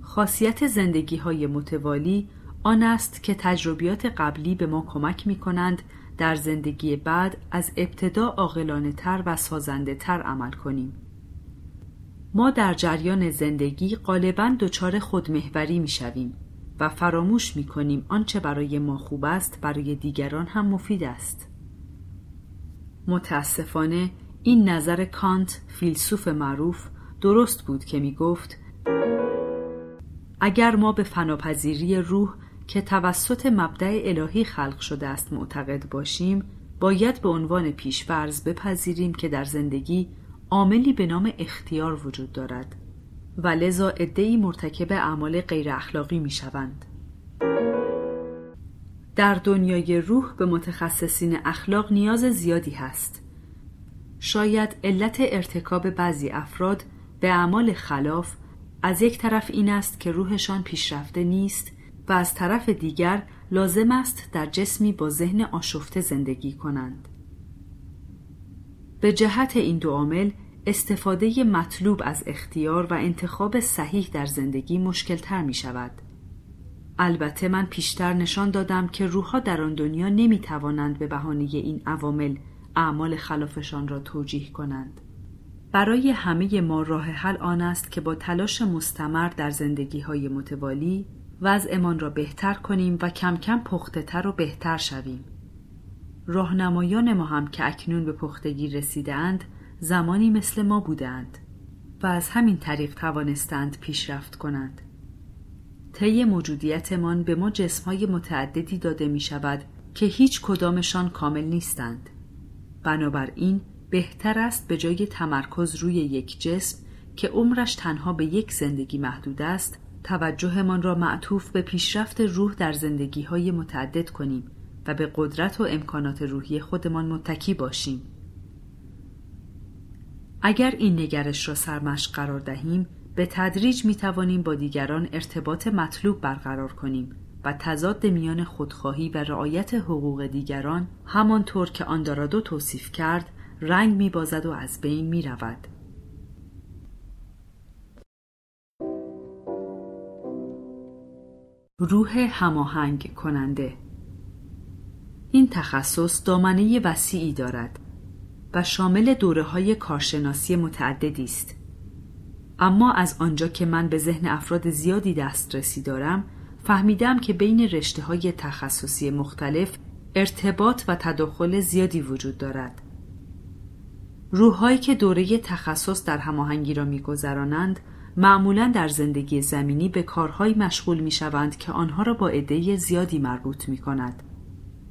خاصیت زندگی های متوالی آن است که تجربیات قبلی به ما کمک می کنند در زندگی بعد از ابتدا عاقلانه تر و سازنده تر عمل کنیم. ما در جریان زندگی غالبا دچار خودمهوری می شویم و فراموش می کنیم آنچه برای ما خوب است برای دیگران هم مفید است. متاسفانه این نظر کانت فیلسوف معروف درست بود که می گفت اگر ما به فناپذیری روح که توسط مبدع الهی خلق شده است معتقد باشیم باید به عنوان پیشفرض بپذیریم که در زندگی عاملی به نام اختیار وجود دارد و لذا عدهای مرتکب اعمال غیر اخلاقی می شوند. در دنیای روح به متخصصین اخلاق نیاز زیادی هست. شاید علت ارتکاب بعضی افراد به اعمال خلاف از یک طرف این است که روحشان پیشرفته نیست و از طرف دیگر لازم است در جسمی با ذهن آشفته زندگی کنند. به جهت این دو عامل استفاده مطلوب از اختیار و انتخاب صحیح در زندگی مشکل تر می شود. البته من پیشتر نشان دادم که روحها در آن دنیا نمی توانند به بهانه این عوامل اعمال خلافشان را توجیه کنند. برای همه ما راه حل آن است که با تلاش مستمر در زندگی های متوالی وضعمان را بهتر کنیم و کم کم پخته تر و بهتر شویم. راهنمایان ما هم که اکنون به پختگی رسیدند زمانی مثل ما بودند و از همین طریق توانستند پیشرفت کنند. طی موجودیتمان به ما جسمهای متعددی داده می شود که هیچ کدامشان کامل نیستند. بنابراین بهتر است به جای تمرکز روی یک جسم که عمرش تنها به یک زندگی محدود است توجهمان را معطوف به پیشرفت روح در زندگی های متعدد کنیم و به قدرت و امکانات روحی خودمان متکی باشیم اگر این نگرش را سرمشق قرار دهیم به تدریج می توانیم با دیگران ارتباط مطلوب برقرار کنیم و تضاد میان خودخواهی و رعایت حقوق دیگران همانطور که آن دارادو توصیف کرد رنگ می بازد و از بین می رود. روح هماهنگ کننده. این تخصص دامنه وسیعی دارد و شامل دوره های کارشناسی متعددی است. اما از آنجا که من به ذهن افراد زیادی دسترسی دارم فهمیدم که بین رشته های تخصصی مختلف ارتباط و تداخل زیادی وجود دارد. روحهایی که دوره تخصص در هماهنگی را میگذرانند معمولا در زندگی زمینی به کارهایی مشغول می شوند که آنها را با عده زیادی مربوط می کند.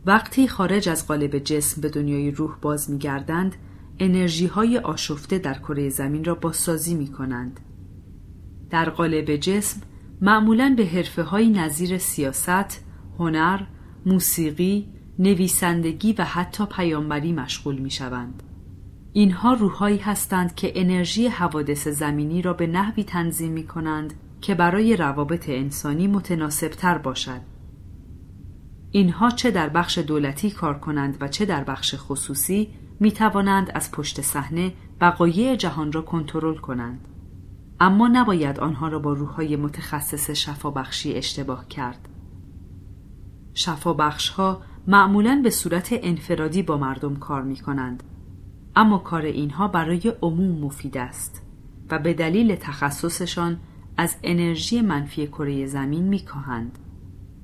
وقتی خارج از قالب جسم به دنیای روح باز می گردند، انرژی های آشفته در کره زمین را بازسازی می کنند. در قالب جسم معمولا به حرفه های نظیر سیاست، هنر، موسیقی، نویسندگی و حتی پیامبری مشغول می شوند. اینها روحهایی هستند که انرژی حوادث زمینی را به نحوی تنظیم می کنند که برای روابط انسانی متناسب تر باشد. اینها چه در بخش دولتی کار کنند و چه در بخش خصوصی می توانند از پشت صحنه بقایع جهان را کنترل کنند. اما نباید آنها را با روحهای متخصص شفابخشی اشتباه کرد. شفابخش ها معمولا به صورت انفرادی با مردم کار می کنند اما کار اینها برای عموم مفید است و به دلیل تخصصشان از انرژی منفی کره زمین میکاهند.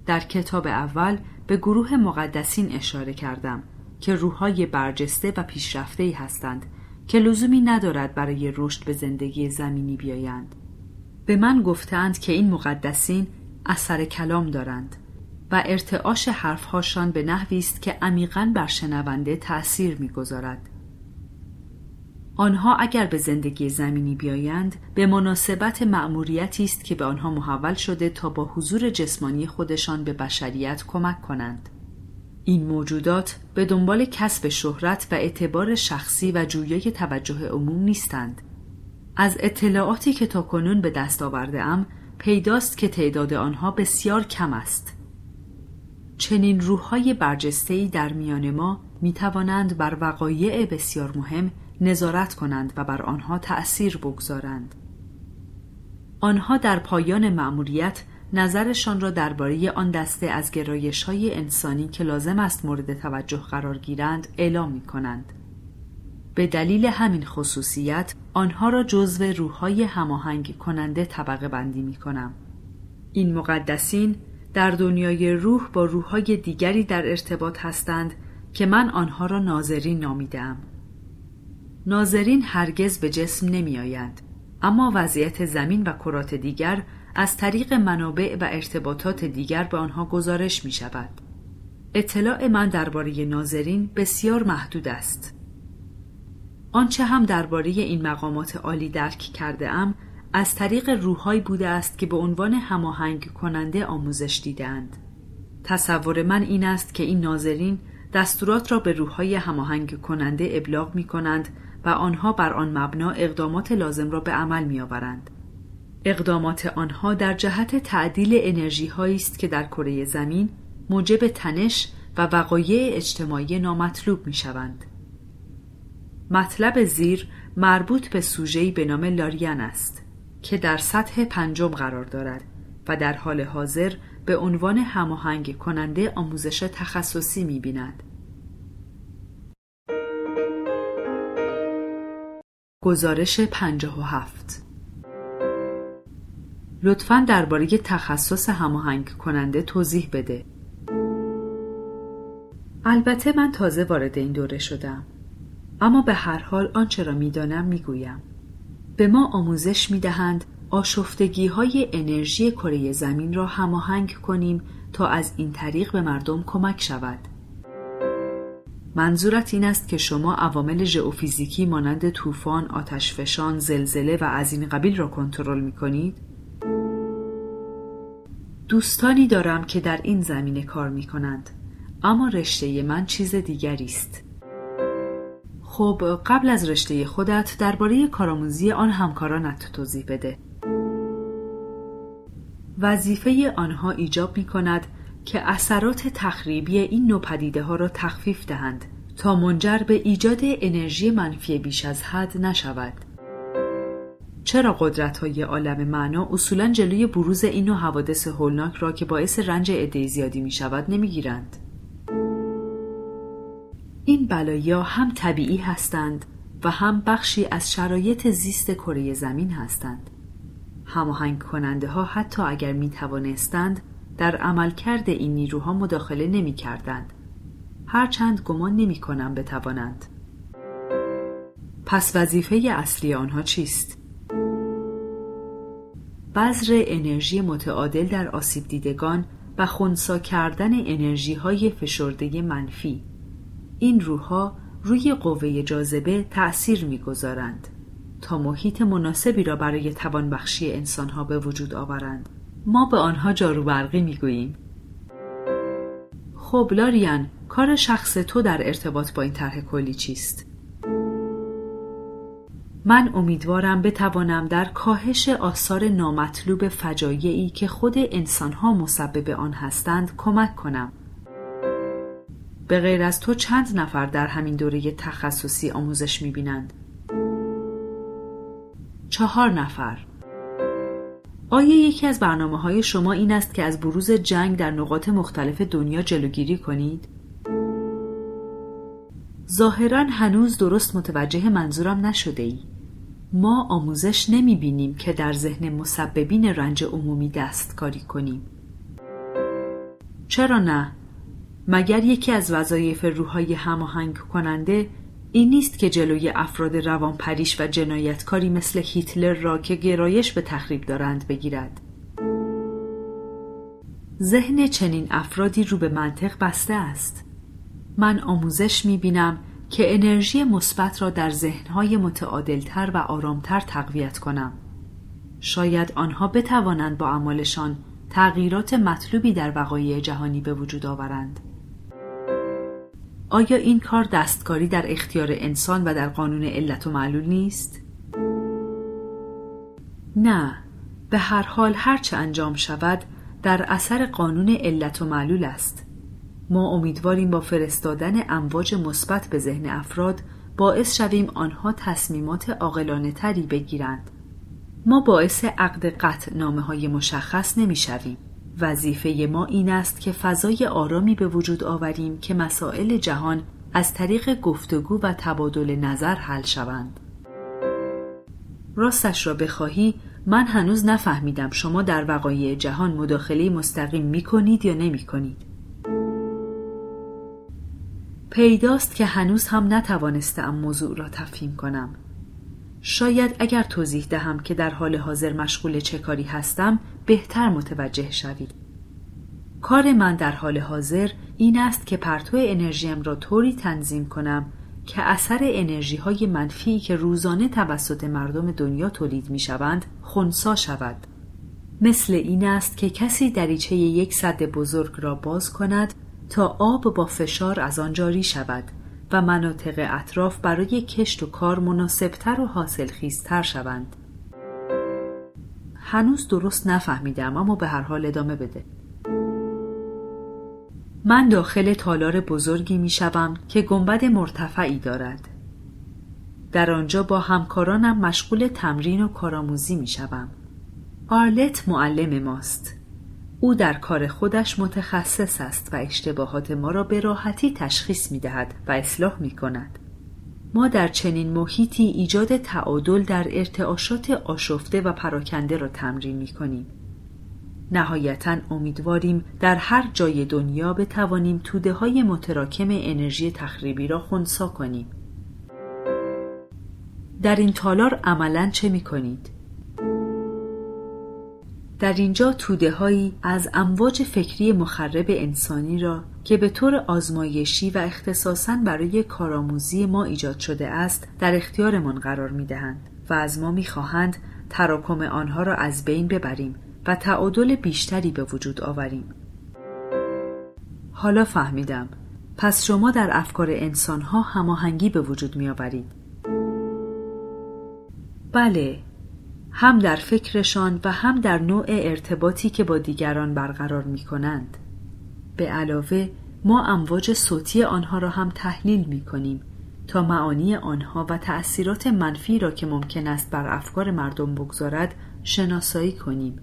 در کتاب اول به گروه مقدسین اشاره کردم که روحهای برجسته و پیشرفته ای هستند که لزومی ندارد برای رشد به زندگی زمینی بیایند. به من گفتند که این مقدسین اثر کلام دارند و ارتعاش حرفهاشان به نحوی است که عمیقا بر شنونده تأثیر می‌گذارد. آنها اگر به زندگی زمینی بیایند به مناسبت مأموریتی است که به آنها محول شده تا با حضور جسمانی خودشان به بشریت کمک کنند. این موجودات به دنبال کسب شهرت و اعتبار شخصی و جویای توجه عموم نیستند. از اطلاعاتی که تاکنون به دست آورده ام پیداست که تعداد آنها بسیار کم است. چنین روحهای برجسته‌ای در میان ما می توانند بر وقایع بسیار مهم نظارت کنند و بر آنها تأثیر بگذارند. آنها در پایان مأموریت نظرشان را درباره آن دسته از گرایش های انسانی که لازم است مورد توجه قرار گیرند اعلام می کنند. به دلیل همین خصوصیت آنها را جزو روحهای هماهنگ کننده طبقه بندی می کنم. این مقدسین در دنیای روح با روحهای دیگری در ارتباط هستند که من آنها را ناظرین نامیدم. ناظرین هرگز به جسم نمی آیند. اما وضعیت زمین و کرات دیگر از طریق منابع و ارتباطات دیگر به آنها گزارش می شود. اطلاع من درباره ناظرین بسیار محدود است. آنچه هم درباره این مقامات عالی درک کرده ام از طریق روحهایی بوده است که به عنوان هماهنگ کننده آموزش دیدند. تصور من این است که این ناظرین دستورات را به روحهای هماهنگ کننده ابلاغ می کنند و آنها بر آن مبنا اقدامات لازم را به عمل می آورند. اقدامات آنها در جهت تعدیل انرژی هایی است که در کره زمین موجب تنش و وقایع اجتماعی نامطلوب می شوند. مطلب زیر مربوط به سوژه‌ای به نام لاریان است که در سطح پنجم قرار دارد و در حال حاضر به عنوان هماهنگ کننده آموزش تخصصی می بیند. گزارش هفت لطفا درباره تخصص هماهنگ کننده توضیح بده. البته من تازه وارد این دوره شدم. اما به هر حال آنچه را می‌دانم می‌گویم. به ما آموزش می‌دهند آشفتگی های انرژی کره زمین را هماهنگ کنیم تا از این طریق به مردم کمک شود. منظورت این است که شما عوامل ژئوفیزیکی مانند طوفان، آتشفشان، زلزله و از این قبیل را کنترل می کنید؟ دوستانی دارم که در این زمینه کار می کنند اما رشته من چیز دیگری است. خب قبل از رشته خودت درباره کارآموزی آن همکارانت توضیح بده. وظیفه آنها ایجاب می کند که اثرات تخریبی این نوع پدیده ها را تخفیف دهند تا منجر به ایجاد انرژی منفی بیش از حد نشود. چرا قدرت های عالم معنا اصولا جلوی بروز این نوع حوادث هولناک را که باعث رنج عده زیادی می شود نمی گیرند؟ این بلایا هم طبیعی هستند و هم بخشی از شرایط زیست کره زمین هستند. هماهنگ کننده ها حتی اگر می توانستند در عملکرد این نیروها مداخله نمی کردند. هرچند گمان نمی کنم بتوانند. پس وظیفه اصلی آنها چیست؟ بذر انرژی متعادل در آسیب دیدگان و خونسا کردن انرژی های فشرده منفی این روحها روی قوه جاذبه تأثیر می‌گذارند تا محیط مناسبی را برای توانبخشی انسانها به وجود آورند ما به آنها جارو برقی می‌گوییم. خب لاریان کار شخص تو در ارتباط با این طرح کلی چیست؟ من امیدوارم بتوانم در کاهش آثار نامطلوب فجایعی که خود انسانها مسبب آن هستند کمک کنم. به غیر از تو چند نفر در همین دوره تخصصی آموزش می‌بینند؟ چهار نفر. آیا یکی از برنامه های شما این است که از بروز جنگ در نقاط مختلف دنیا جلوگیری کنید؟ ظاهرا هنوز درست متوجه منظورم نشده ای. ما آموزش نمی بینیم که در ذهن مسببین رنج عمومی دستکاری کنیم. چرا نه؟ مگر یکی از وظایف روحای هماهنگ کننده این نیست که جلوی افراد روان پریش و جنایتکاری مثل هیتلر را که گرایش به تخریب دارند بگیرد. ذهن چنین افرادی رو به منطق بسته است. من آموزش می بینم که انرژی مثبت را در ذهنهای متعادلتر و آرامتر تقویت کنم. شاید آنها بتوانند با اعمالشان تغییرات مطلوبی در وقایع جهانی به وجود آورند. آیا این کار دستکاری در اختیار انسان و در قانون علت و معلول نیست؟ نه. به هر حال هرچه انجام شود در اثر قانون علت و معلول است. ما امیدواریم با فرستادن امواج مثبت به ذهن افراد باعث شویم آنها تصمیمات عاقلانه تری بگیرند. ما باعث عقد قطع نامه های مشخص نمی شویم وظیفه ما این است که فضای آرامی به وجود آوریم که مسائل جهان از طریق گفتگو و تبادل نظر حل شوند. راستش را بخواهی من هنوز نفهمیدم شما در وقایع جهان مداخله مستقیم می کنید یا نمی کنید. پیداست که هنوز هم نتوانستم موضوع را تفهیم کنم. شاید اگر توضیح دهم که در حال حاضر مشغول چه کاری هستم بهتر متوجه شوید. کار من در حال حاضر این است که پرتو انرژیم را طوری تنظیم کنم که اثر انرژی های منفی که روزانه توسط مردم دنیا تولید می شوند خونسا شود. مثل این است که کسی دریچه یک صد بزرگ را باز کند تا آب با فشار از آن جاری شود و مناطق اطراف برای کشت و کار مناسبتر و حاصلخیزتر شوند. هنوز درست نفهمیدم اما به هر حال ادامه بده. من داخل تالار بزرگی می شوم که گنبد مرتفعی دارد. در آنجا با همکارانم مشغول تمرین و کارآموزی می شوم. آرلت معلم ماست. او در کار خودش متخصص است و اشتباهات ما را به راحتی تشخیص می دهد و اصلاح می کند. ما در چنین محیطی ایجاد تعادل در ارتعاشات آشفته و پراکنده را تمرین می کنیم. نهایتا امیدواریم در هر جای دنیا بتوانیم توده های متراکم انرژی تخریبی را خونسا کنیم. در این تالار عملا چه می کنید؟ در اینجا توده هایی از امواج فکری مخرب انسانی را که به طور آزمایشی و اختصاصا برای کارآموزی ما ایجاد شده است در اختیارمان قرار می دهند و از ما می خواهند تراکم آنها را از بین ببریم و تعادل بیشتری به وجود آوریم. حالا فهمیدم پس شما در افکار انسانها هماهنگی به وجود می آورید. بله هم در فکرشان و هم در نوع ارتباطی که با دیگران برقرار می کنند. به علاوه ما امواج صوتی آنها را هم تحلیل می کنیم تا معانی آنها و تأثیرات منفی را که ممکن است بر افکار مردم بگذارد شناسایی کنیم.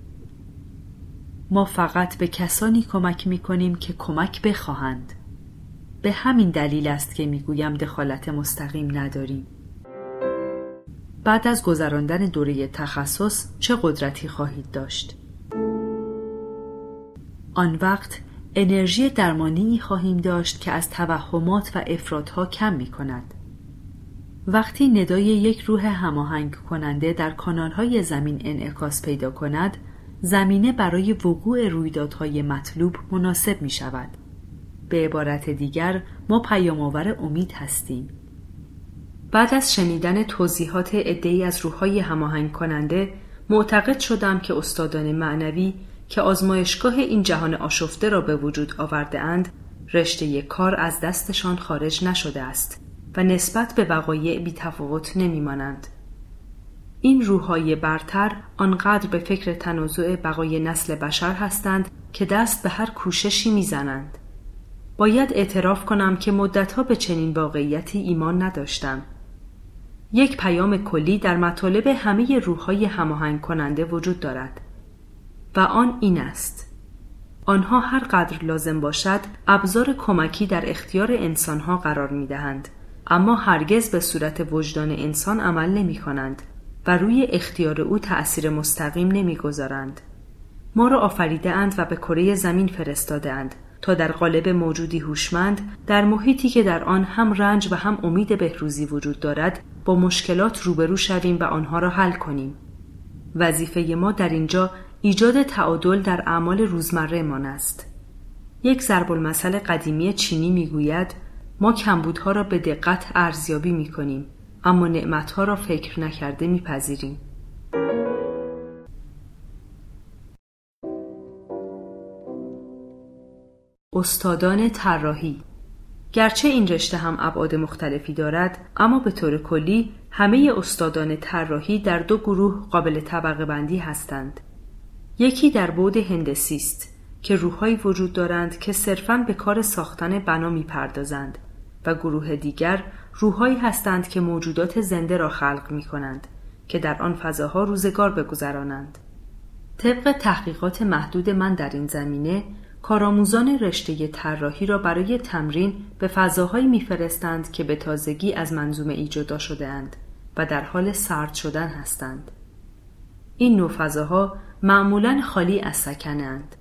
ما فقط به کسانی کمک می کنیم که کمک بخواهند. به همین دلیل است که می گویم دخالت مستقیم نداریم. بعد از گذراندن دوره تخصص چه قدرتی خواهید داشت؟ آن وقت انرژی درمانی خواهیم داشت که از توهمات و افرادها کم می کند. وقتی ندای یک روح هماهنگ کننده در کانالهای زمین انعکاس پیدا کند، زمینه برای وقوع رویدادهای مطلوب مناسب می شود. به عبارت دیگر ما پیامآور امید هستیم. بعد از شنیدن توضیحات عدهای از روحهای هماهنگ کننده معتقد شدم که استادان معنوی که آزمایشگاه این جهان آشفته را به وجود آورده اند رشته کار از دستشان خارج نشده است و نسبت به وقایع بی تفاوت نمی مانند. این روحهای برتر آنقدر به فکر تنازع بقای نسل بشر هستند که دست به هر کوششی می‌زنند. باید اعتراف کنم که مدتها به چنین واقعیتی ایمان نداشتم. یک پیام کلی در مطالب همه روحهای هماهنگ کننده وجود دارد و آن این است. آنها هر قدر لازم باشد ابزار کمکی در اختیار انسانها قرار می دهند اما هرگز به صورت وجدان انسان عمل نمی کنند و روی اختیار او تأثیر مستقیم نمی گذارند. ما را آفریده اند و به کره زمین فرستاده اند تا در قالب موجودی هوشمند در محیطی که در آن هم رنج و هم امید بهروزی وجود دارد با مشکلات روبرو شویم و آنها را حل کنیم وظیفه ما در اینجا ایجاد تعادل در اعمال روزمره من است یک ضرب المثل قدیمی چینی می‌گوید ما کمبودها را به دقت ارزیابی می کنیم اما نعمتها را فکر نکرده میپذیریم. استادان طراحی گرچه این رشته هم ابعاد مختلفی دارد اما به طور کلی همه استادان طراحی در دو گروه قابل طبقه بندی هستند یکی در بود هندسی است که روحهایی وجود دارند که صرفاً به کار ساختن بنا می‌پردازند و گروه دیگر روحهایی هستند که موجودات زنده را خلق می کنند که در آن فضاها روزگار بگذرانند. طبق تحقیقات محدود من در این زمینه کارآموزان رشته طراحی را برای تمرین به فضاهایی میفرستند که به تازگی از منظومه ای جدا شدهاند و در حال سرد شدن هستند. این نوع فضاها معمولا خالی از سکنند.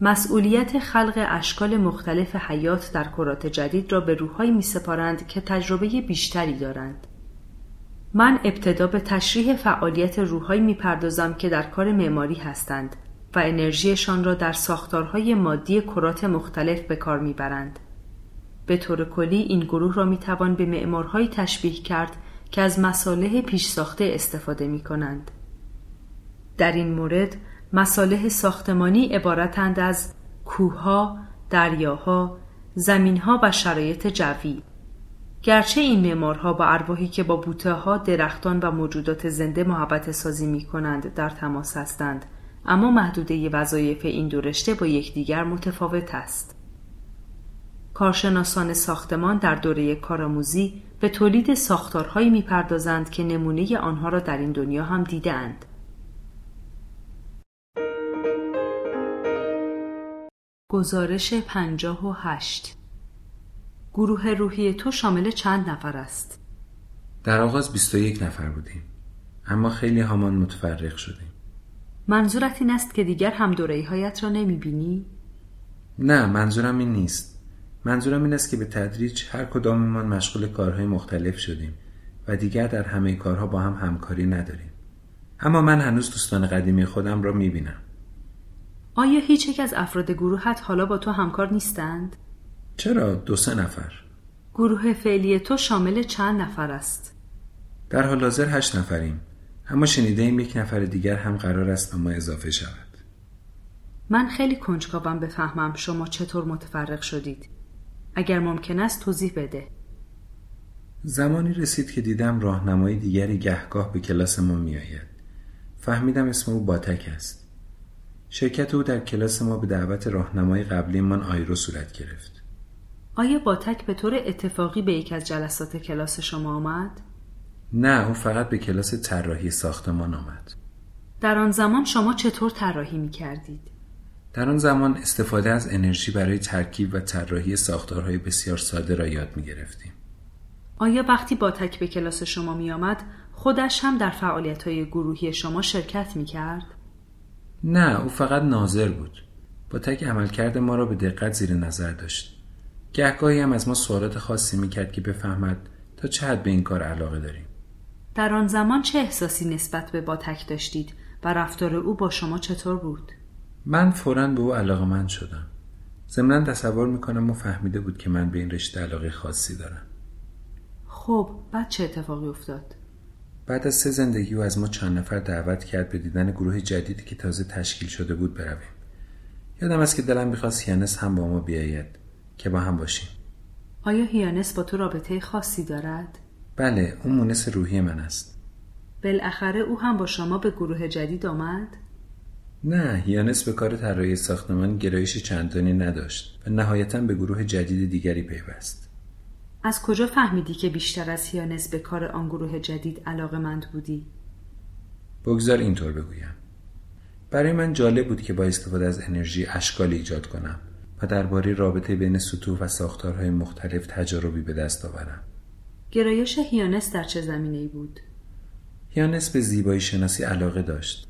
مسئولیت خلق اشکال مختلف حیات در کرات جدید را به روحهایی می سپارند که تجربه بیشتری دارند. من ابتدا به تشریح فعالیت روحهایی می پردازم که در کار معماری هستند و انرژیشان را در ساختارهای مادی کرات مختلف به کار می‌برند. به طور کلی این گروه را می توان به معمارهایی تشبیه کرد که از مصالح پیش ساخته استفاده می کنند. در این مورد مصالح ساختمانی عبارتند از کوهها، دریاها، زمینها و شرایط جوی. گرچه این معمارها با ارواحی که با بوته ها، درختان و موجودات زنده محبت سازی می کنند در تماس هستند اما محدوده وظایف این دو رشته با یکدیگر متفاوت است. کارشناسان ساختمان در دوره کارآموزی به تولید ساختارهایی می‌پردازند که نمونه آنها را در این دنیا هم دیدند. گزارش پنجاه و هشت گروه روحی تو شامل چند نفر است؟ در آغاز 21 نفر بودیم اما خیلی همان متفرق شدیم منظورت این است که دیگر هم دوره هایت را نمی بینی؟ نه منظورم این نیست منظورم این است که به تدریج هر کداممان مشغول کارهای مختلف شدیم و دیگر در همه کارها با هم همکاری نداریم اما من هنوز دوستان قدیمی خودم را می بینم آیا هیچ یک از افراد گروهت حالا با تو همکار نیستند؟ چرا دو سه نفر گروه فعلی تو شامل چند نفر است؟ در حال حاضر هشت نفریم اما شنیده ایم یک نفر دیگر هم قرار است به ما اضافه شود. من خیلی کنجکاوم بفهمم شما چطور متفرق شدید. اگر ممکن است توضیح بده. زمانی رسید که دیدم راهنمای دیگری گهگاه به کلاس ما میآید. فهمیدم اسم او باتک است. شرکت او در کلاس ما به دعوت راهنمای قبلی من آیرو صورت گرفت. آیا باتک به طور اتفاقی به یک از جلسات کلاس شما آمد؟ نه او فقط به کلاس طراحی ساختمان آمد در آن زمان شما چطور طراحی می کردید؟ در آن زمان استفاده از انرژی برای ترکیب و طراحی ساختارهای بسیار ساده را یاد می گرفتیم. آیا وقتی باتک به کلاس شما می آمد خودش هم در فعالیت های گروهی شما شرکت می کرد؟ نه او فقط ناظر بود با تک عملکرد ما را به دقت زیر نظر داشت گهگاهی هم از ما سوالات خاصی می‌کرد که بفهمد تا چه حد به این کار علاقه داریم در آن زمان چه احساسی نسبت به باتک داشتید و رفتار او با شما چطور بود؟ من فورا به او علاقه من شدم ضمنا تصور می‌کنم او فهمیده بود که من به این رشته علاقه خاصی دارم خب بعد چه اتفاقی افتاد؟ بعد از سه زندگی او از ما چند نفر دعوت کرد به دیدن گروه جدیدی که تازه تشکیل شده بود برویم یادم است که دلم می‌خواست هیانس هم با ما بیاید که با هم باشیم آیا هیانس با تو رابطه خاصی دارد؟ بله او مونس روحی من است بالاخره او هم با شما به گروه جدید آمد؟ نه هیانس به کار طراحی ساختمان گرایش چندانی نداشت و نهایتا به گروه جدید دیگری پیوست از کجا فهمیدی که بیشتر از هیانس به کار آن گروه جدید علاقه مند بودی؟ بگذار اینطور بگویم برای من جالب بود که با استفاده از انرژی اشکال ایجاد کنم و درباره رابطه بین سطوح و ساختارهای مختلف تجاربی به دست آورم گرایش هیانس در چه زمینه ای بود؟ هیانس به زیبایی شناسی علاقه داشت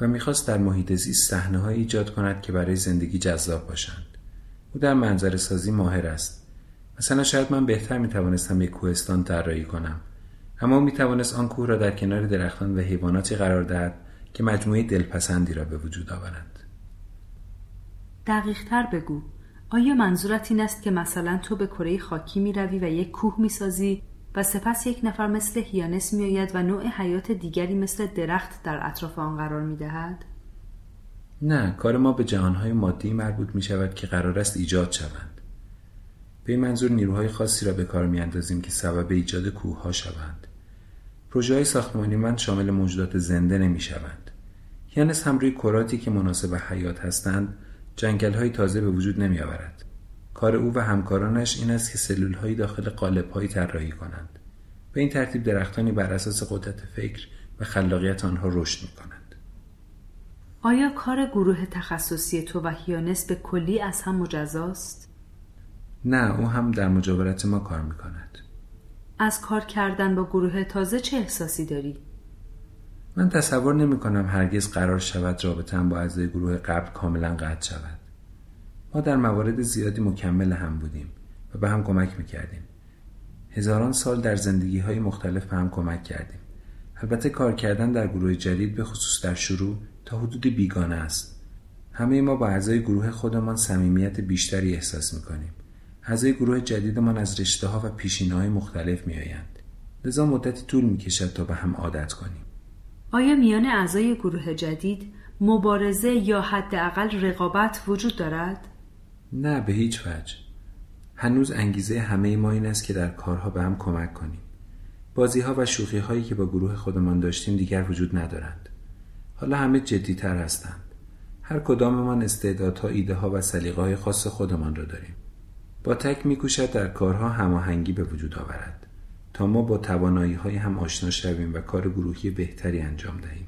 و می‌خواست در محیط زیست صحنه ایجاد کند که برای زندگی جذاب باشند. او در منظر سازی ماهر است. مثلا شاید من بهتر می توانستم یک کوهستان طراحی کنم. اما می توانست آن کوه را در کنار درختان و حیواناتی قرار دهد که مجموعه دلپسندی را به وجود آورند. دقیق تر بگو. آیا منظورت این است که مثلا تو به کره خاکی می روی و یک کوه می سازی و سپس یک نفر مثل هیانس می آید و نوع حیات دیگری مثل درخت در اطراف آن قرار می دهد؟ نه کار ما به جهانهای مادی مربوط می شود که قرار است ایجاد شوند به این منظور نیروهای خاصی را به کار می اندازیم که سبب ایجاد کوه ها شوند. پروژه های ساختمانی من شامل موجودات زنده نمی شوند. یعنی هم روی کراتی که مناسب حیات هستند جنگل های تازه به وجود نمی آورد. کار او و همکارانش این است که سلول های داخل قالب هایی طراحی کنند. به این ترتیب درختانی بر اساس قدرت فکر و خلاقیت آنها رشد می کنند. آیا کار گروه تخصصی تو و هیانس به کلی از هم مجزاست؟ نه او هم در مجاورت ما کار می‌کند از کار کردن با گروه تازه چه احساسی داری؟ من تصور نمی کنم هرگز قرار شود رابطم با اعضای گروه قبل کاملا قطع شود ما در موارد زیادی مکمل هم بودیم و به هم کمک می‌کردیم هزاران سال در زندگی های مختلف به هم کمک کردیم البته کار کردن در گروه جدید به خصوص در شروع تا حدود بیگانه است همه ما با اعضای گروه خودمان صمیمیت بیشتری احساس می‌کنیم اعضای گروه جدیدمان از رشته ها و پیشینه های مختلف می آیند. لذا مدتی طول می کشد تا به هم عادت کنیم. آیا میان اعضای گروه جدید مبارزه یا حداقل رقابت وجود دارد؟ نه به هیچ وجه. هنوز انگیزه همه ما این است که در کارها به هم کمک کنیم. بازی ها و شوخی هایی که با گروه خودمان داشتیم دیگر وجود ندارند. حالا همه تر هستند. هر کداممان استعدادها، ایده ها و سلیقه های خاص خودمان را داریم. با تک میکوشد در کارها هماهنگی به وجود آورد تا ما با توانایی های هم آشنا شویم و کار گروهی بهتری انجام دهیم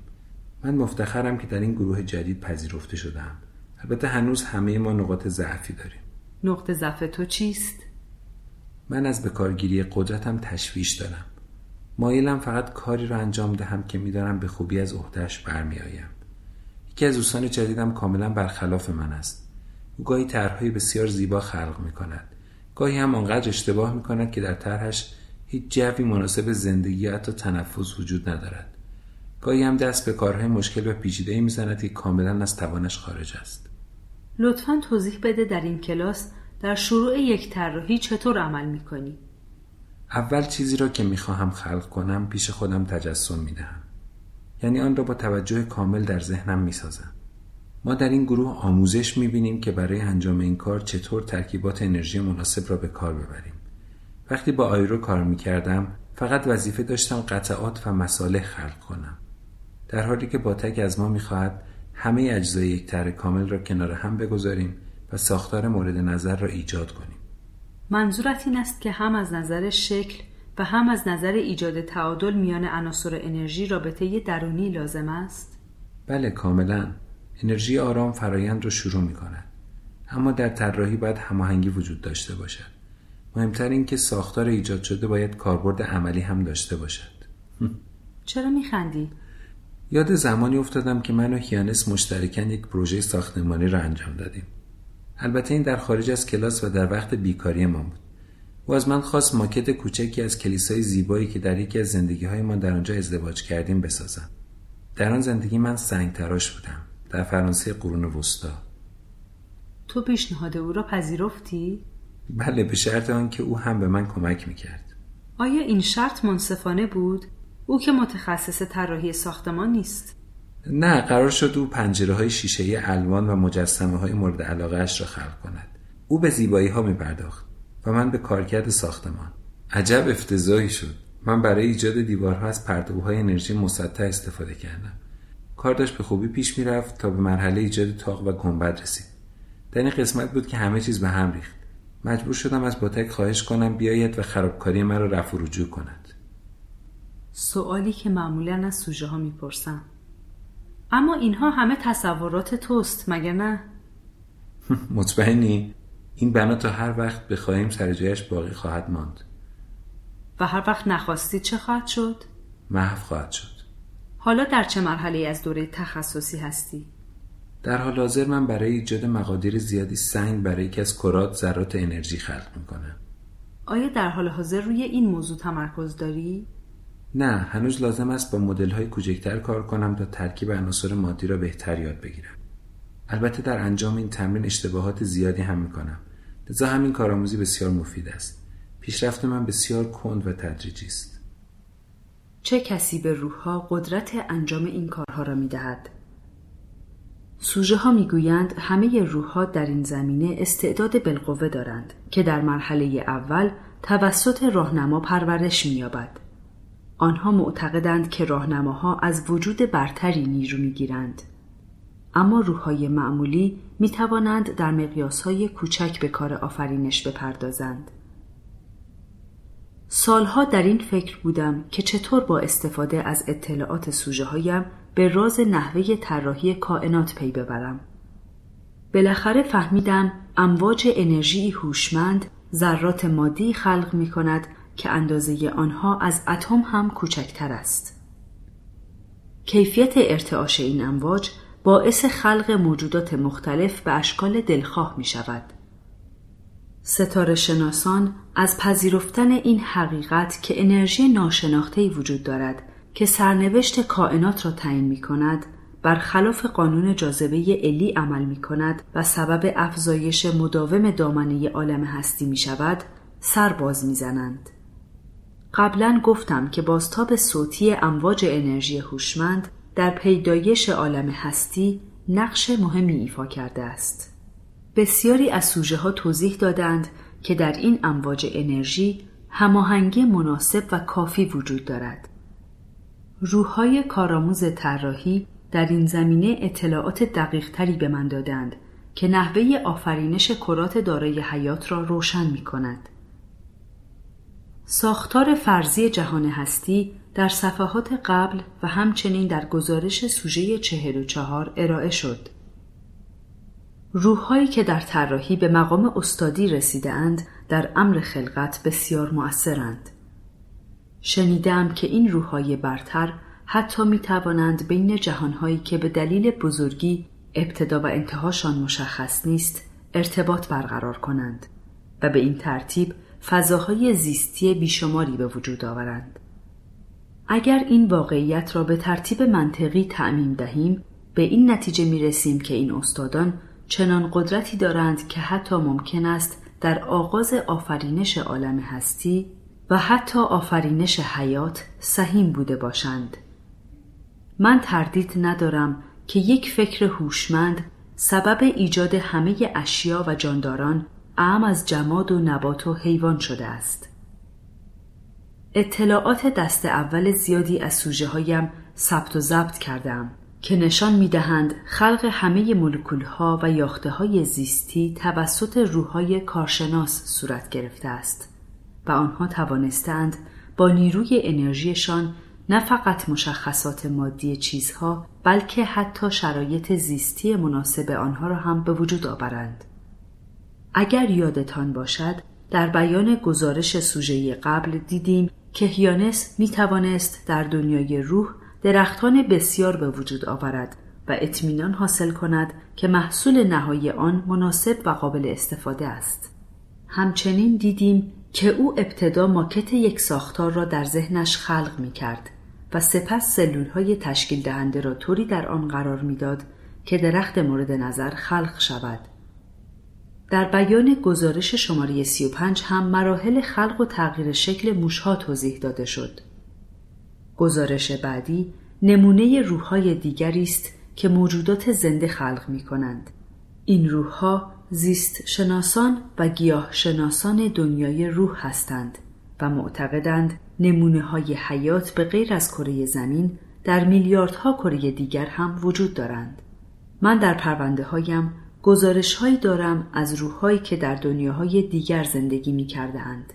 من مفتخرم که در این گروه جدید پذیرفته شدم البته هنوز همه ما نقاط ضعفی داریم. نقطه ضعف تو چیست؟ من از به کارگیری قدرتم تشویش دارم. مایلم فقط کاری را انجام دهم که می‌دانم به خوبی از عهدهش برمیآیم. یکی از دوستان جدیدم کاملا برخلاف من است. او گاهی طرحهای بسیار زیبا خلق می کند گاهی هم آنقدر اشتباه می کند که در طرحش هیچ جوی مناسب زندگی یا حتی تنفس وجود ندارد. گاهی هم دست به کارهای مشکل و پیچیده می‌زند که کاملا از توانش خارج است. لطفا توضیح بده در این کلاس در شروع یک طراحی چطور عمل می‌کنی؟ اول چیزی را که می‌خواهم خلق کنم پیش خودم تجسم می‌دهم. یعنی آن را با توجه کامل در ذهنم می‌سازم. ما در این گروه آموزش می‌بینیم که برای انجام این کار چطور ترکیبات انرژی مناسب را به کار ببریم. وقتی با آیرو کار می‌کردم فقط وظیفه داشتم قطعات و مساله خلق کنم. در حالی که با تک از ما می‌خواهد همه اجزای یک طرح کامل را کنار هم بگذاریم و ساختار مورد نظر را ایجاد کنیم. منظورت این است که هم از نظر شکل و هم از نظر ایجاد تعادل میان عناصر انرژی رابطه درونی لازم است؟ بله کاملا. انرژی آرام فرایند را شروع می کند اما در طراحی باید هماهنگی وجود داشته باشد. مهمتر این که ساختار ایجاد شده باید کاربرد عملی هم داشته باشد. چرا میخندی؟ یاد زمانی افتادم که من و هیانس مشترکن یک پروژه ساختمانی را انجام دادیم. البته این در خارج از کلاس و در وقت بیکاری ما بود. او از من خواست ماکت کوچکی از کلیسای زیبایی که در یکی از زندگی های ما در آنجا ازدواج کردیم بسازم. در آن زندگی من سنگ تراش بودم. در فرانسه قرون وسطا. تو پیشنهاد او را پذیرفتی؟ بله به شرط آنکه او هم به من کمک می‌کرد. آیا این شرط منصفانه بود؟ او که متخصص طراحی ساختمان نیست. نه قرار شد او پنجره های شیشه الوان و مجسمه های مورد علاقه اش را خلق کند. او به زیبایی ها می پرداخت و من به کارکرد ساختمان. عجب افتضاحی شد. من برای ایجاد دیوارها از پرتوهای انرژی مسطح استفاده کردم. کار داشت به خوبی پیش می‌رفت تا به مرحله ایجاد تاق و گنبد رسید. در این قسمت بود که همه چیز به هم ریخت. مجبور شدم از باتک خواهش کنم بیاید و خرابکاری مرا رفع و رجوع کند. سوالی که معمولا از سوژه ها می‌پرسم اما اینها همه تصورات توست مگر نه؟ [laughs] مطمئنی؟ این بنا تا هر وقت بخواهیم سر جایش باقی خواهد ماند و هر وقت نخواستید چه خواهد شد؟ محو خواهد شد حالا در چه مرحله از دوره تخصصی هستی؟ در حال حاضر من برای ایجاد مقادیر زیادی سنگ برای یکی از کرات ذرات انرژی خلق می‌کنم آیا در حال حاضر روی این موضوع تمرکز داری؟ نه هنوز لازم است با مدل های کوچکتر کار کنم تا ترکیب عناصر مادی را بهتر یاد بگیرم. البته در انجام این تمرین اشتباهات زیادی هم می‌کنم. لذا همین کارآموزی بسیار مفید است. پیشرفت من بسیار کند و تدریجی است. چه کسی به روحها قدرت انجام این کارها را می‌دهد؟ سوژه ها می‌گویند همه روحها در این زمینه استعداد بالقوه دارند که در مرحله اول توسط راهنما پرورش مییابد. آنها معتقدند که راهنماها از وجود برتری نیرو می‌گیرند اما روحهای معمولی می توانند در مقیاسهای کوچک به کار آفرینش بپردازند. سالها در این فکر بودم که چطور با استفاده از اطلاعات سوژه هایم به راز نحوه طراحی کائنات پی ببرم. بالاخره فهمیدم امواج انرژی هوشمند ذرات مادی خلق می کند که اندازه آنها از اتم هم کوچکتر است. کیفیت ارتعاش این امواج باعث خلق موجودات مختلف به اشکال دلخواه می شود. ستاره شناسان از پذیرفتن این حقیقت که انرژی ناشناخته وجود دارد که سرنوشت کائنات را تعیین می کند برخلاف قانون جاذبه علی عمل می کند و سبب افزایش مداوم دامنه عالم هستی می شود سر باز می زنند. قبلا گفتم که بازتاب صوتی امواج انرژی هوشمند در پیدایش عالم هستی نقش مهمی ایفا کرده است. بسیاری از سوژه ها توضیح دادند که در این امواج انرژی هماهنگی مناسب و کافی وجود دارد. روحهای کارآموز طراحی در این زمینه اطلاعات دقیق تری به من دادند که نحوه آفرینش کرات دارای حیات را روشن می کند. ساختار فرضی جهان هستی در صفحات قبل و همچنین در گزارش سوژه چهل و چهار ارائه شد. روحهایی که در طراحی به مقام استادی رسیدهاند در امر خلقت بسیار مؤثرند. شنیدم که این روحهای برتر حتی می توانند بین جهانهایی که به دلیل بزرگی ابتدا و انتهاشان مشخص نیست ارتباط برقرار کنند و به این ترتیب فضاهای زیستی بیشماری به وجود آورند. اگر این واقعیت را به ترتیب منطقی تعمیم دهیم به این نتیجه می رسیم که این استادان چنان قدرتی دارند که حتی ممکن است در آغاز آفرینش عالم هستی و حتی آفرینش حیات سهیم بوده باشند من تردید ندارم که یک فکر هوشمند سبب ایجاد همه اشیا و جانداران اعم از جماد و نبات و حیوان شده است اطلاعات دست اول زیادی از سوژه هایم ثبت و ضبط کردم که نشان می دهند خلق همه مولکول ها و یاخته های زیستی توسط روحهای کارشناس صورت گرفته است و آنها توانستند با نیروی انرژیشان نه فقط مشخصات مادی چیزها بلکه حتی شرایط زیستی مناسب آنها را هم به وجود آورند. اگر یادتان باشد در بیان گزارش سوژه قبل دیدیم که هیانس می توانست در دنیای روح درختان بسیار به وجود آورد و اطمینان حاصل کند که محصول نهایی آن مناسب و قابل استفاده است. همچنین دیدیم که او ابتدا ماکت یک ساختار را در ذهنش خلق می کرد و سپس سلول های تشکیل دهنده را طوری در آن قرار می‌داد که درخت مورد نظر خلق شود. در بیان گزارش شماره 35 هم مراحل خلق و تغییر شکل موشها توضیح داده شد. گزارش بعدی نمونه روحهای دیگری است که موجودات زنده خلق می کنند. این روحها زیست شناسان و گیاه شناسان دنیای روح هستند و معتقدند نمونه های حیات به غیر از کره زمین در میلیاردها کره دیگر هم وجود دارند. من در پرونده هایم گزارش هایی دارم از روحهایی که در دنیاهای دیگر زندگی می کردهاند.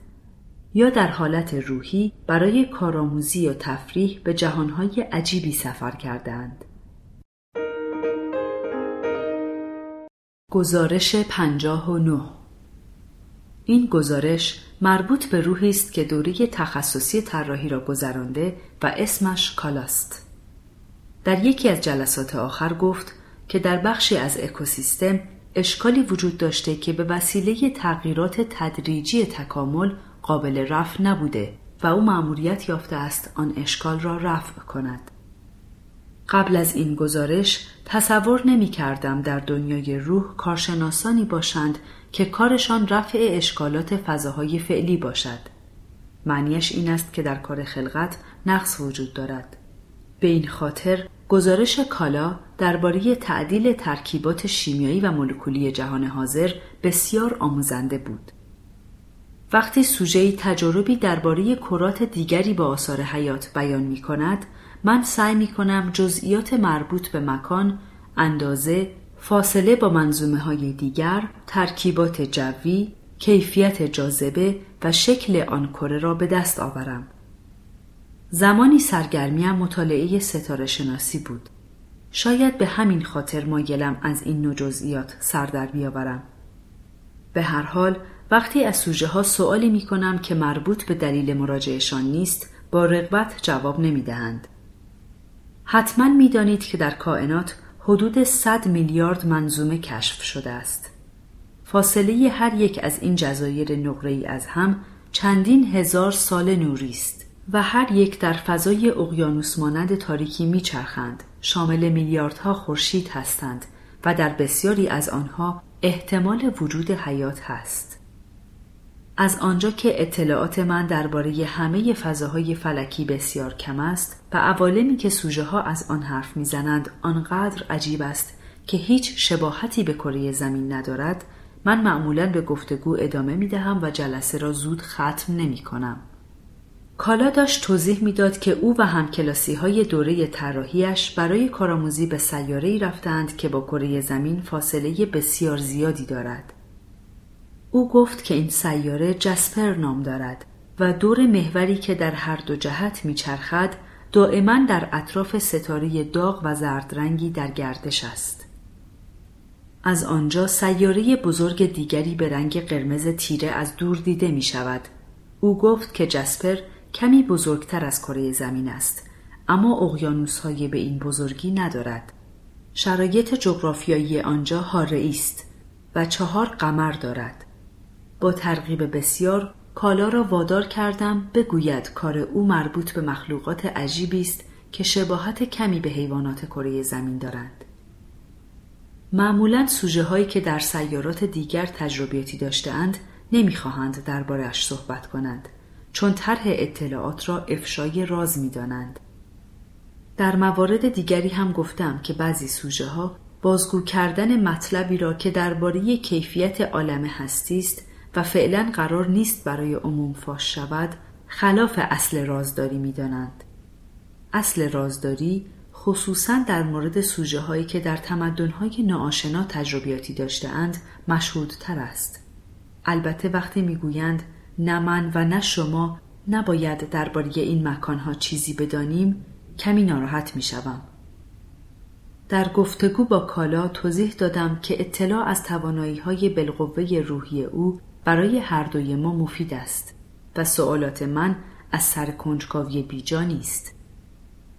یا در حالت روحی برای کارآموزی یا تفریح به جهانهای عجیبی سفر کردند. گزارش پنجاه و نه این گزارش مربوط به روحی است که دوره تخصصی طراحی را گذرانده و اسمش کالاست. در یکی از جلسات آخر گفت که در بخشی از اکوسیستم اشکالی وجود داشته که به وسیله تغییرات تدریجی تکامل قابل رفع نبوده و او مأموریت یافته است آن اشکال را رفع کند. قبل از این گزارش تصور نمی کردم در دنیای روح کارشناسانی باشند که کارشان رفع اشکالات فضاهای فعلی باشد. معنیش این است که در کار خلقت نقص وجود دارد. به این خاطر گزارش کالا درباره تعدیل ترکیبات شیمیایی و مولکولی جهان حاضر بسیار آموزنده بود. وقتی سوژه تجربی درباره کرات دیگری با آثار حیات بیان می کند، من سعی می کنم جزئیات مربوط به مکان، اندازه، فاصله با منظومه های دیگر، ترکیبات جوی، کیفیت جاذبه و شکل آن کره را به دست آورم. زمانی سرگرمیم مطالعه ستاره شناسی بود. شاید به همین خاطر مایلم از این نوع جزئیات سر در بیاورم. به هر حال وقتی از سوژه ها سوالی می کنم که مربوط به دلیل مراجعشان نیست با رغبت جواب نمی دهند. حتما می دانید که در کائنات حدود 100 میلیارد منظومه کشف شده است. فاصله هر یک از این جزایر نقره از هم چندین هزار سال نوری است و هر یک در فضای اقیانوس مانند تاریکی میچرخند شامل میلیاردها خورشید هستند و در بسیاری از آنها احتمال وجود حیات هست. از آنجا که اطلاعات من درباره همه فضاهای فلکی بسیار کم است و عوالمی که سوژه ها از آن حرف می‌زنند آنقدر عجیب است که هیچ شباهتی به کره زمین ندارد من معمولا به گفتگو ادامه می دهم و جلسه را زود ختم نمی کنم. کالا داشت توضیح می‌داد که او و همکلاسی های دوره طراحیش برای کارآموزی به سیاره رفتند که با کره زمین فاصله بسیار زیادی دارد. او گفت که این سیاره جسپر نام دارد و دور محوری که در هر دو جهت میچرخد دائما در اطراف ستاره داغ و زردرنگی در گردش است. از آنجا سیاره بزرگ دیگری به رنگ قرمز تیره از دور دیده می شود. او گفت که جسپر کمی بزرگتر از کره زمین است اما اقیانوس های به این بزرگی ندارد. شرایط جغرافیایی آنجا هاره است و چهار قمر دارد. با ترغیب بسیار کالا را وادار کردم بگوید کار او مربوط به مخلوقات عجیبی است که شباهت کمی به حیوانات کره زمین دارند. معمولا سوژه هایی که در سیارات دیگر تجربیاتی داشتهاند نمی‌خواهند دربارهاش صحبت کنند چون طرح اطلاعات را افشای راز می‌دانند. در موارد دیگری هم گفتم که بعضی سوژه ها بازگو کردن مطلبی را که درباره کیفیت عالم هستی است و فعلا قرار نیست برای عموم فاش شود خلاف اصل رازداری می دانند. اصل رازداری خصوصا در مورد سوژه هایی که در تمدن های ناآشنا تجربیاتی داشتهاند مشهودتر است. البته وقتی می‌گویند نه من و نه شما نباید درباره این مکانها چیزی بدانیم کمی ناراحت می شوم. در گفتگو با کالا توضیح دادم که اطلاع از توانایی های بالقوه روحی او برای هر دوی ما مفید است و سوالات من از سر کنجکاوی بیجا نیست.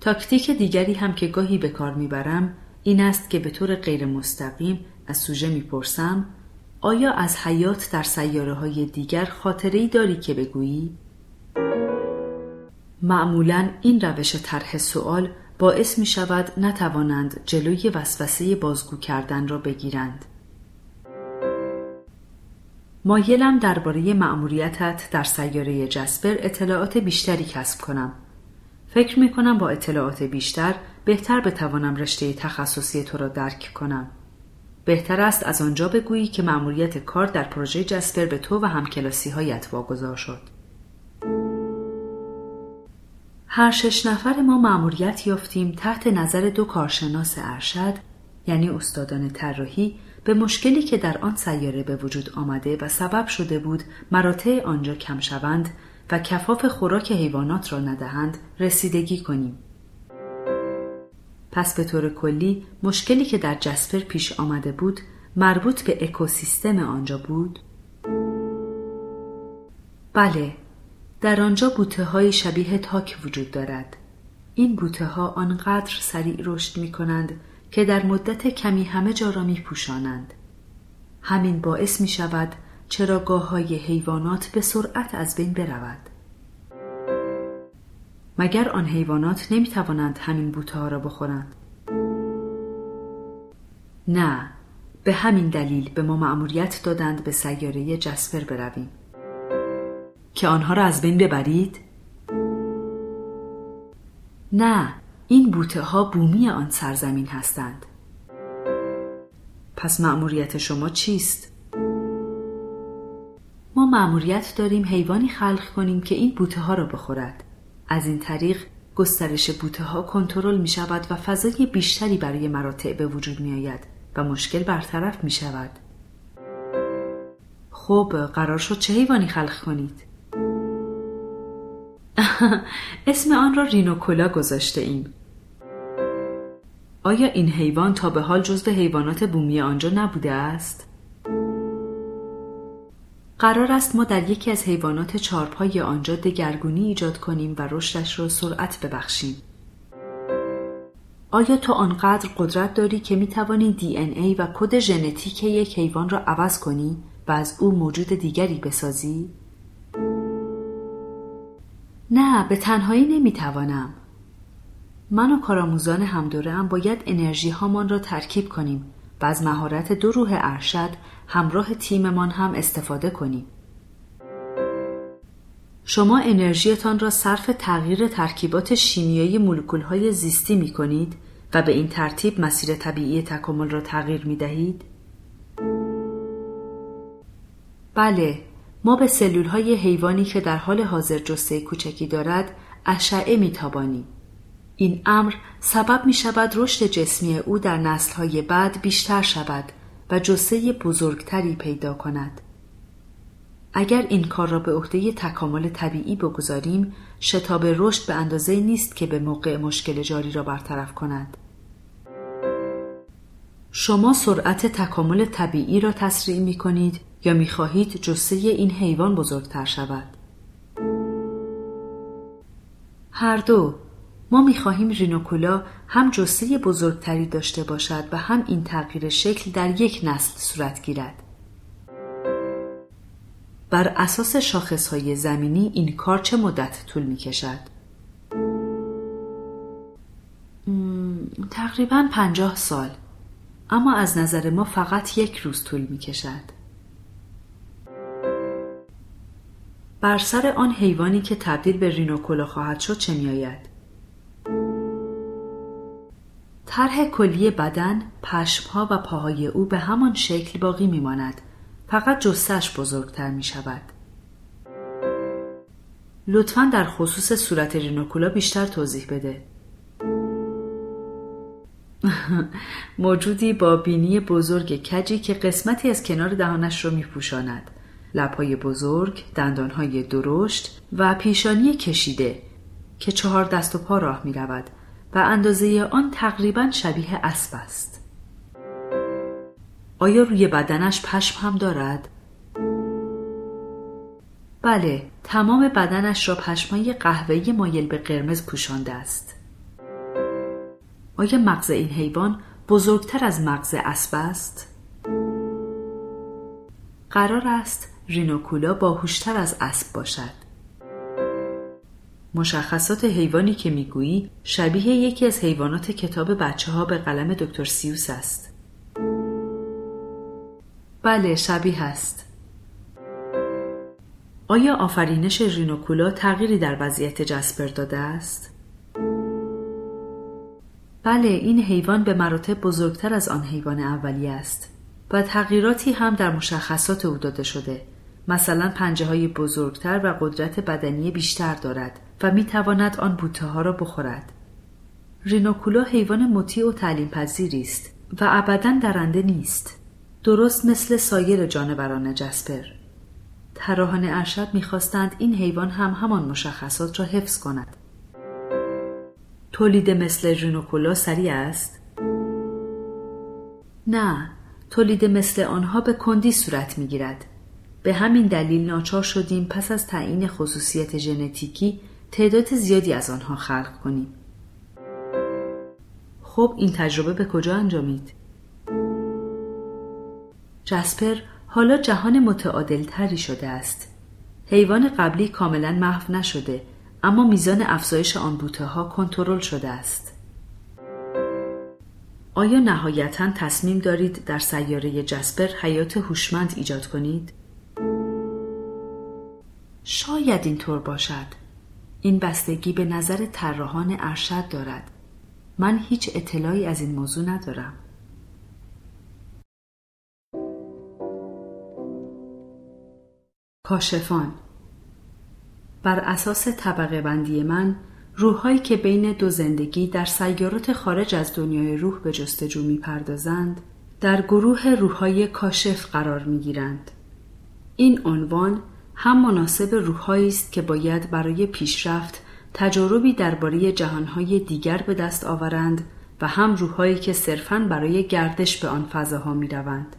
تاکتیک دیگری هم که گاهی به کار می‌برم این است که به طور غیر مستقیم از سوژه می‌پرسم آیا از حیات در سیاره های دیگر خاطره داری که بگویی؟ معمولا این روش طرح سوال باعث می شود نتوانند جلوی وسوسه بازگو کردن را بگیرند. مایلم درباره مأموریتت در سیاره جسپر اطلاعات بیشتری کسب کنم. فکر می کنم با اطلاعات بیشتر بهتر بتوانم رشته تخصصی تو را درک کنم. بهتر است از آنجا بگویی که مأموریت کار در پروژه جسپر به تو و همکلاسی هایت واگذار شد. هر شش نفر ما مأموریت یافتیم تحت نظر دو کارشناس ارشد یعنی استادان طراحی به مشکلی که در آن سیاره به وجود آمده و سبب شده بود مراتع آنجا کم شوند و کفاف خوراک حیوانات را ندهند رسیدگی کنیم. پس به طور کلی مشکلی که در جسپر پیش آمده بود مربوط به اکوسیستم آنجا بود؟ بله، در آنجا بوته های شبیه تاک وجود دارد. این بوته ها آنقدر سریع رشد می کنند که در مدت کمی همه جا را می پوشانند. همین باعث می شود چراگاه های حیوانات به سرعت از بین برود. مگر آن حیوانات نمی توانند همین بوته ها را بخورند؟ نه، به همین دلیل به ما مأموریت دادند به سیاره جسپر برویم. که آنها را از بین ببرید؟ نه، این بوته ها بومی آن سرزمین هستند. پس مأموریت شما چیست؟ ما مأموریت داریم حیوانی خلق کنیم که این بوته ها را بخورد. از این طریق گسترش بوته ها کنترل می شود و فضای بیشتری برای مراتع به وجود می آید و مشکل برطرف می شود. خب قرار شد چه حیوانی خلق کنید؟ [laughs] اسم آن را رینوکولا گذاشته ایم. آیا این حیوان تا به حال جزو حیوانات بومی آنجا نبوده است؟ قرار است ما در یکی از حیوانات چارپای آنجا دگرگونی ایجاد کنیم و رشدش را سرعت ببخشیم. آیا تو آنقدر قدرت داری که می توانی دی این ای و کد ژنتیک یک حیوان را عوض کنی و از او موجود دیگری بسازی؟ نه به تنهایی نمی توانم. من و کارآموزان همدوره هم باید انرژی هامان را ترکیب کنیم و از مهارت دو روح ارشد همراه تیممان هم استفاده کنیم. شما انرژیتان را صرف تغییر ترکیبات شیمیایی مولکول های زیستی می کنید و به این ترتیب مسیر طبیعی تکامل را تغییر می دهید؟ بله، ما به سلول های حیوانی که در حال حاضر جسته کوچکی دارد اشعه می تابانیم. این امر سبب می شود رشد جسمی او در نسل های بعد بیشتر شود و جسه بزرگتری پیدا کند. اگر این کار را به عهده تکامل طبیعی بگذاریم شتاب رشد به اندازه نیست که به موقع مشکل جاری را برطرف کند. شما سرعت تکامل طبیعی را تسریع می کنید یا می خواهید جسه این حیوان بزرگتر شود؟ هر دو ما می خواهیم رینوکولا هم جسه بزرگتری داشته باشد و هم این تغییر شکل در یک نسل صورت گیرد. بر اساس شاخص های زمینی این کار چه مدت طول می کشد؟ تقریبا پنجاه سال اما از نظر ما فقط یک روز طول می کشد. بر سر آن حیوانی که تبدیل به رینوکولا خواهد شد چه میآید طرح کلی بدن پشمها و پاهای او به همان شکل باقی میماند. فقط جستش بزرگتر می شود لطفا در خصوص صورت رینوکولا بیشتر توضیح بده. [laughs] موجودی با بینی بزرگ کجی که قسمتی از کنار دهانش را می پوشاند لبهای بزرگ، دندانهای درشت و پیشانی کشیده که چهار دست و پا راه می رود و اندازه آن تقریبا شبیه اسب است. آیا روی بدنش پشم هم دارد؟ بله، تمام بدنش را پشمای قهوه‌ای مایل به قرمز پوشانده است. آیا مغز این حیوان بزرگتر از مغز اسب است؟ قرار است رینوکولا باهوشتر از اسب باشد مشخصات حیوانی که می‌گویی شبیه یکی از حیوانات کتاب بچه ها به قلم دکتر سیوس است. بله شبیه است. آیا آفرینش رینوکولا تغییری در وضعیت جسپر داده است؟ بله این حیوان به مراتب بزرگتر از آن حیوان اولیه است و تغییراتی هم در مشخصات او داده شده. مثلا پنجه های بزرگتر و قدرت بدنی بیشتر دارد. و می تواند آن بوته ها را بخورد. رینوکولا حیوان مطیع و تعلیم پذیری است و ابدا درنده نیست. درست مثل سایر جانوران جسپر. تراهان ارشد می‌خواستند این حیوان هم همان مشخصات را حفظ کند. تولید مثل رینوکولا سریع است؟ نه، تولید مثل آنها به کندی صورت می‌گیرد به همین دلیل ناچار شدیم پس از تعیین خصوصیت ژنتیکی تعداد زیادی از آنها خلق کنیم. خب این تجربه به کجا انجامید؟ جسپر حالا جهان متعادل تری شده است. حیوان قبلی کاملا محو نشده اما میزان افزایش آن بوته ها کنترل شده است. آیا نهایتا تصمیم دارید در سیاره جسپر حیات هوشمند ایجاد کنید؟ شاید اینطور باشد این بستگی به نظر طراحان ارشد دارد من هیچ اطلاعی از این موضوع ندارم کاشفان بر اساس طبقه بندی من روحهایی که بین دو زندگی در سیارات خارج از دنیای روح به جستجو می پردازند در گروه روحهای کاشف قرار می گیرند. این عنوان هم مناسب روحهایی است که باید برای پیشرفت تجاربی درباره جهانهای دیگر به دست آورند و هم روحهایی که صرفاً برای گردش به آن فضاها می روند.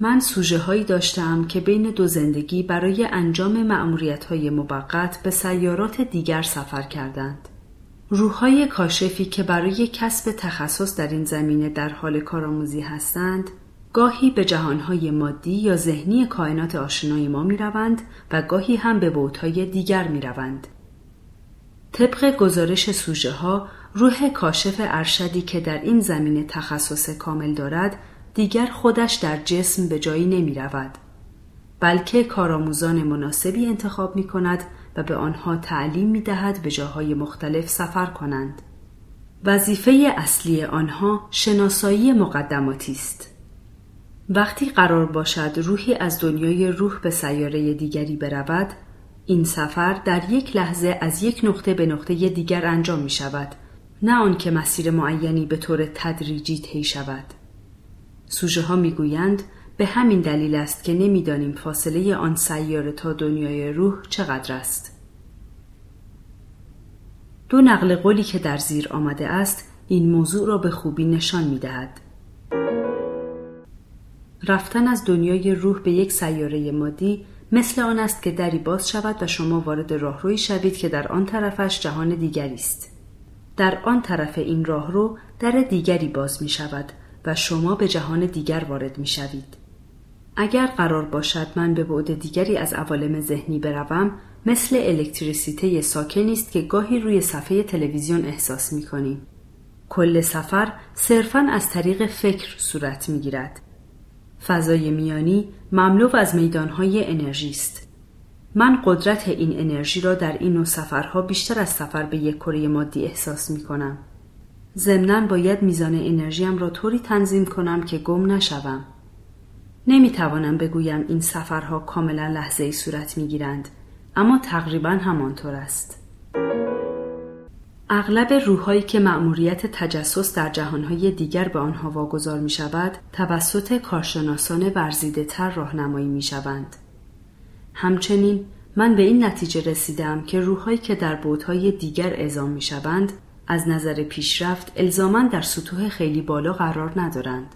من سوژه هایی داشتم که بین دو زندگی برای انجام معمولیت های موقت به سیارات دیگر سفر کردند. روحهای کاشفی که برای کسب تخصص در این زمینه در حال کارآموزی هستند گاهی به جهانهای مادی یا ذهنی کائنات آشنای ما می روند و گاهی هم به بوتهای دیگر می روند. طبق گزارش سوژه ها روح کاشف ارشدی که در این زمینه تخصص کامل دارد دیگر خودش در جسم به جایی نمی رود بلکه کارآموزان مناسبی انتخاب می کند و به آنها تعلیم می دهد به جاهای مختلف سفر کنند. وظیفه اصلی آنها شناسایی مقدماتی است. وقتی قرار باشد روحی از دنیای روح به سیاره دیگری برود این سفر در یک لحظه از یک نقطه به نقطه دیگر انجام می شود. نه آنکه مسیر معینی به طور تدریجی طی شود. سوژه ها می گویند به همین دلیل است که نمی‌دانیم فاصله آن سیاره تا دنیای روح چقدر است. دو نقل قولی که در زیر آمده است این موضوع را به خوبی نشان می دهد. رفتن از دنیای روح به یک سیاره مادی مثل آن است که دری باز شود و شما وارد راهروی شوید که در آن طرفش جهان دیگری است. در آن طرف این راهرو در دیگری باز می شود و شما به جهان دیگر وارد می شوید. اگر قرار باشد من به بعد دیگری از عوالم ذهنی بروم مثل الکتریسیته ساکنی است که گاهی روی صفحه تلویزیون احساس می کنیم. کل سفر صرفا از طریق فکر صورت می گیرد. فضای میانی مملو از میدانهای انرژی است. من قدرت این انرژی را در این نوع سفرها بیشتر از سفر به یک کره مادی احساس می کنم. ضمنا باید میزان انرژیم را طوری تنظیم کنم که گم نشوم. نمی توانم بگویم این سفرها کاملا لحظه ای صورت می گیرند اما تقریبا همانطور است. اغلب روحهایی که مأموریت تجسس در جهانهای دیگر به آنها واگذار می شود توسط کارشناسان ورزیده تر راهنمایی می شوند. همچنین من به این نتیجه رسیدم که روحهایی که در بودهای دیگر اعزام می شوند از نظر پیشرفت الزاما در سطوح خیلی بالا قرار ندارند.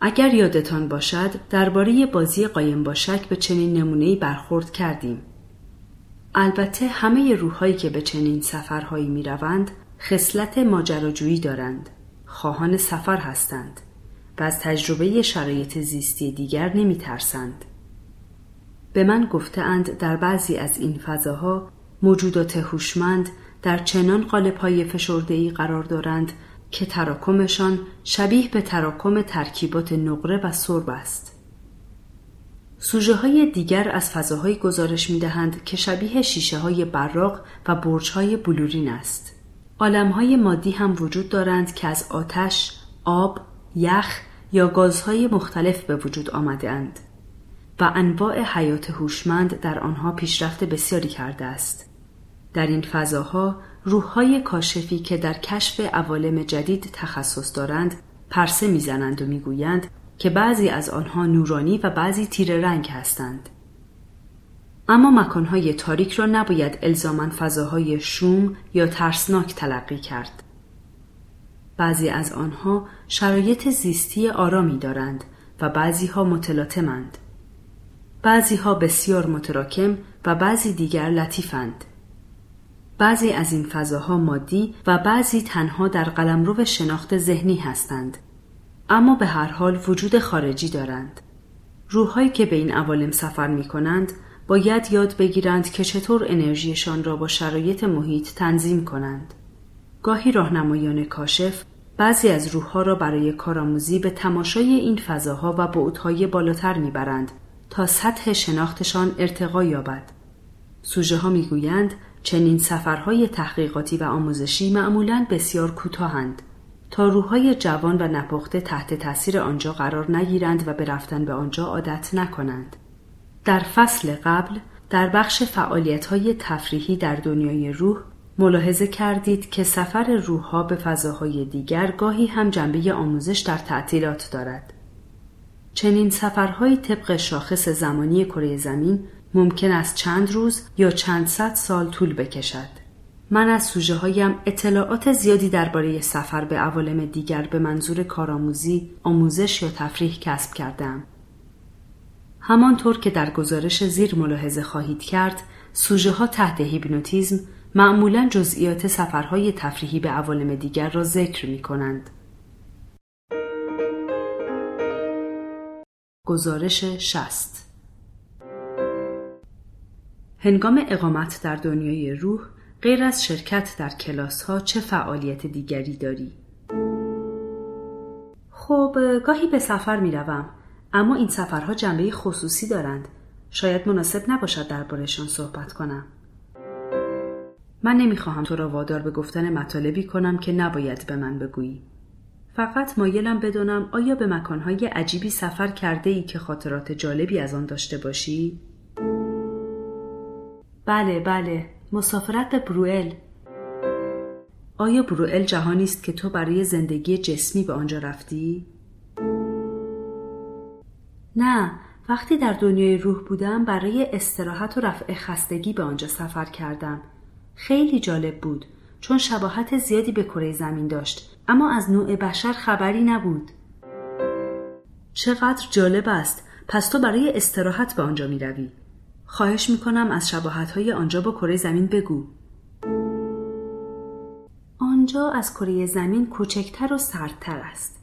اگر یادتان باشد درباره بازی قایم باشک به چنین نمونه‌ای برخورد کردیم. البته همه روحهایی که به چنین سفرهایی می روند خصلت ماجراجویی دارند. خواهان سفر هستند و از تجربه شرایط زیستی دیگر نمی ترسند. به من گفتهاند در بعضی از این فضاها موجودات هوشمند در چنان قالب های فشرده ای قرار دارند که تراکمشان شبیه به تراکم ترکیبات نقره و سرب است. سوژه های دیگر از فضاهایی گزارش می دهند که شبیه شیشه های براق و برج های بلورین است. عالم های مادی هم وجود دارند که از آتش، آب، یخ یا گازهای مختلف به وجود آمده اند و انواع حیات هوشمند در آنها پیشرفت بسیاری کرده است. در این فضاها روحهای کاشفی که در کشف عوالم جدید تخصص دارند پرسه می‌زنند و می‌گویند که بعضی از آنها نورانی و بعضی تیر رنگ هستند. اما مکانهای تاریک را نباید الزاما فضاهای شوم یا ترسناک تلقی کرد. بعضی از آنها شرایط زیستی آرامی دارند و بعضی ها متلاطمند. بعضی ها بسیار متراکم و بعضی دیگر لطیفند. بعضی از این فضاها مادی و بعضی تنها در قلمرو شناخت ذهنی هستند اما به هر حال وجود خارجی دارند. روحهایی که به این عوالم سفر می کنند باید یاد بگیرند که چطور انرژیشان را با شرایط محیط تنظیم کنند. گاهی راهنمایان کاشف بعضی از روحها را برای کارآموزی به تماشای این فضاها و بعدهای بالاتر می‌برند تا سطح شناختشان ارتقا یابد. سوژه ها می‌گویند چنین سفرهای تحقیقاتی و آموزشی معمولا بسیار کوتاهند تا روحهای جوان و نپخته تحت تاثیر آنجا قرار نگیرند و به رفتن به آنجا عادت نکنند. در فصل قبل در بخش فعالیت های تفریحی در دنیای روح ملاحظه کردید که سفر روحها به فضاهای دیگر گاهی هم جنبه آموزش در تعطیلات دارد. چنین سفرهای طبق شاخص زمانی کره زمین ممکن است چند روز یا چند صد سال طول بکشد. من از سوژه هایم اطلاعات زیادی درباره سفر به عوالم دیگر به منظور کارآموزی، آموزش یا تفریح کسب کردم. همانطور که در گزارش زیر ملاحظه خواهید کرد، سوژه ها تحت هیپنوتیزم معمولا جزئیات سفرهای تفریحی به عوالم دیگر را ذکر می کنند. گزارش شست هنگام اقامت در دنیای روح غیر از شرکت در کلاس ها چه فعالیت دیگری داری؟ خب گاهی به سفر می روم اما این سفرها جنبه خصوصی دارند شاید مناسب نباشد دربارهشان صحبت کنم من نمی‌خواهم تو را وادار به گفتن مطالبی کنم که نباید به من بگویی فقط مایلم بدونم آیا به مکانهای عجیبی سفر کرده ای که خاطرات جالبی از آن داشته باشی؟ بله بله مسافرت به بروئل. آیا بروئل جهانی است که تو برای زندگی جسمی به آنجا رفتی؟ نه. وقتی در دنیای روح بودم برای استراحت و رفع خستگی به آنجا سفر کردم. خیلی جالب بود چون شباهت زیادی به کره زمین داشت اما از نوع بشر خبری نبود. چقدر جالب است. پس تو برای استراحت به آنجا می روی. خواهش می کنم از شباهت های آنجا با کره زمین بگو. آنجا از کره زمین کوچکتر و سردتر است.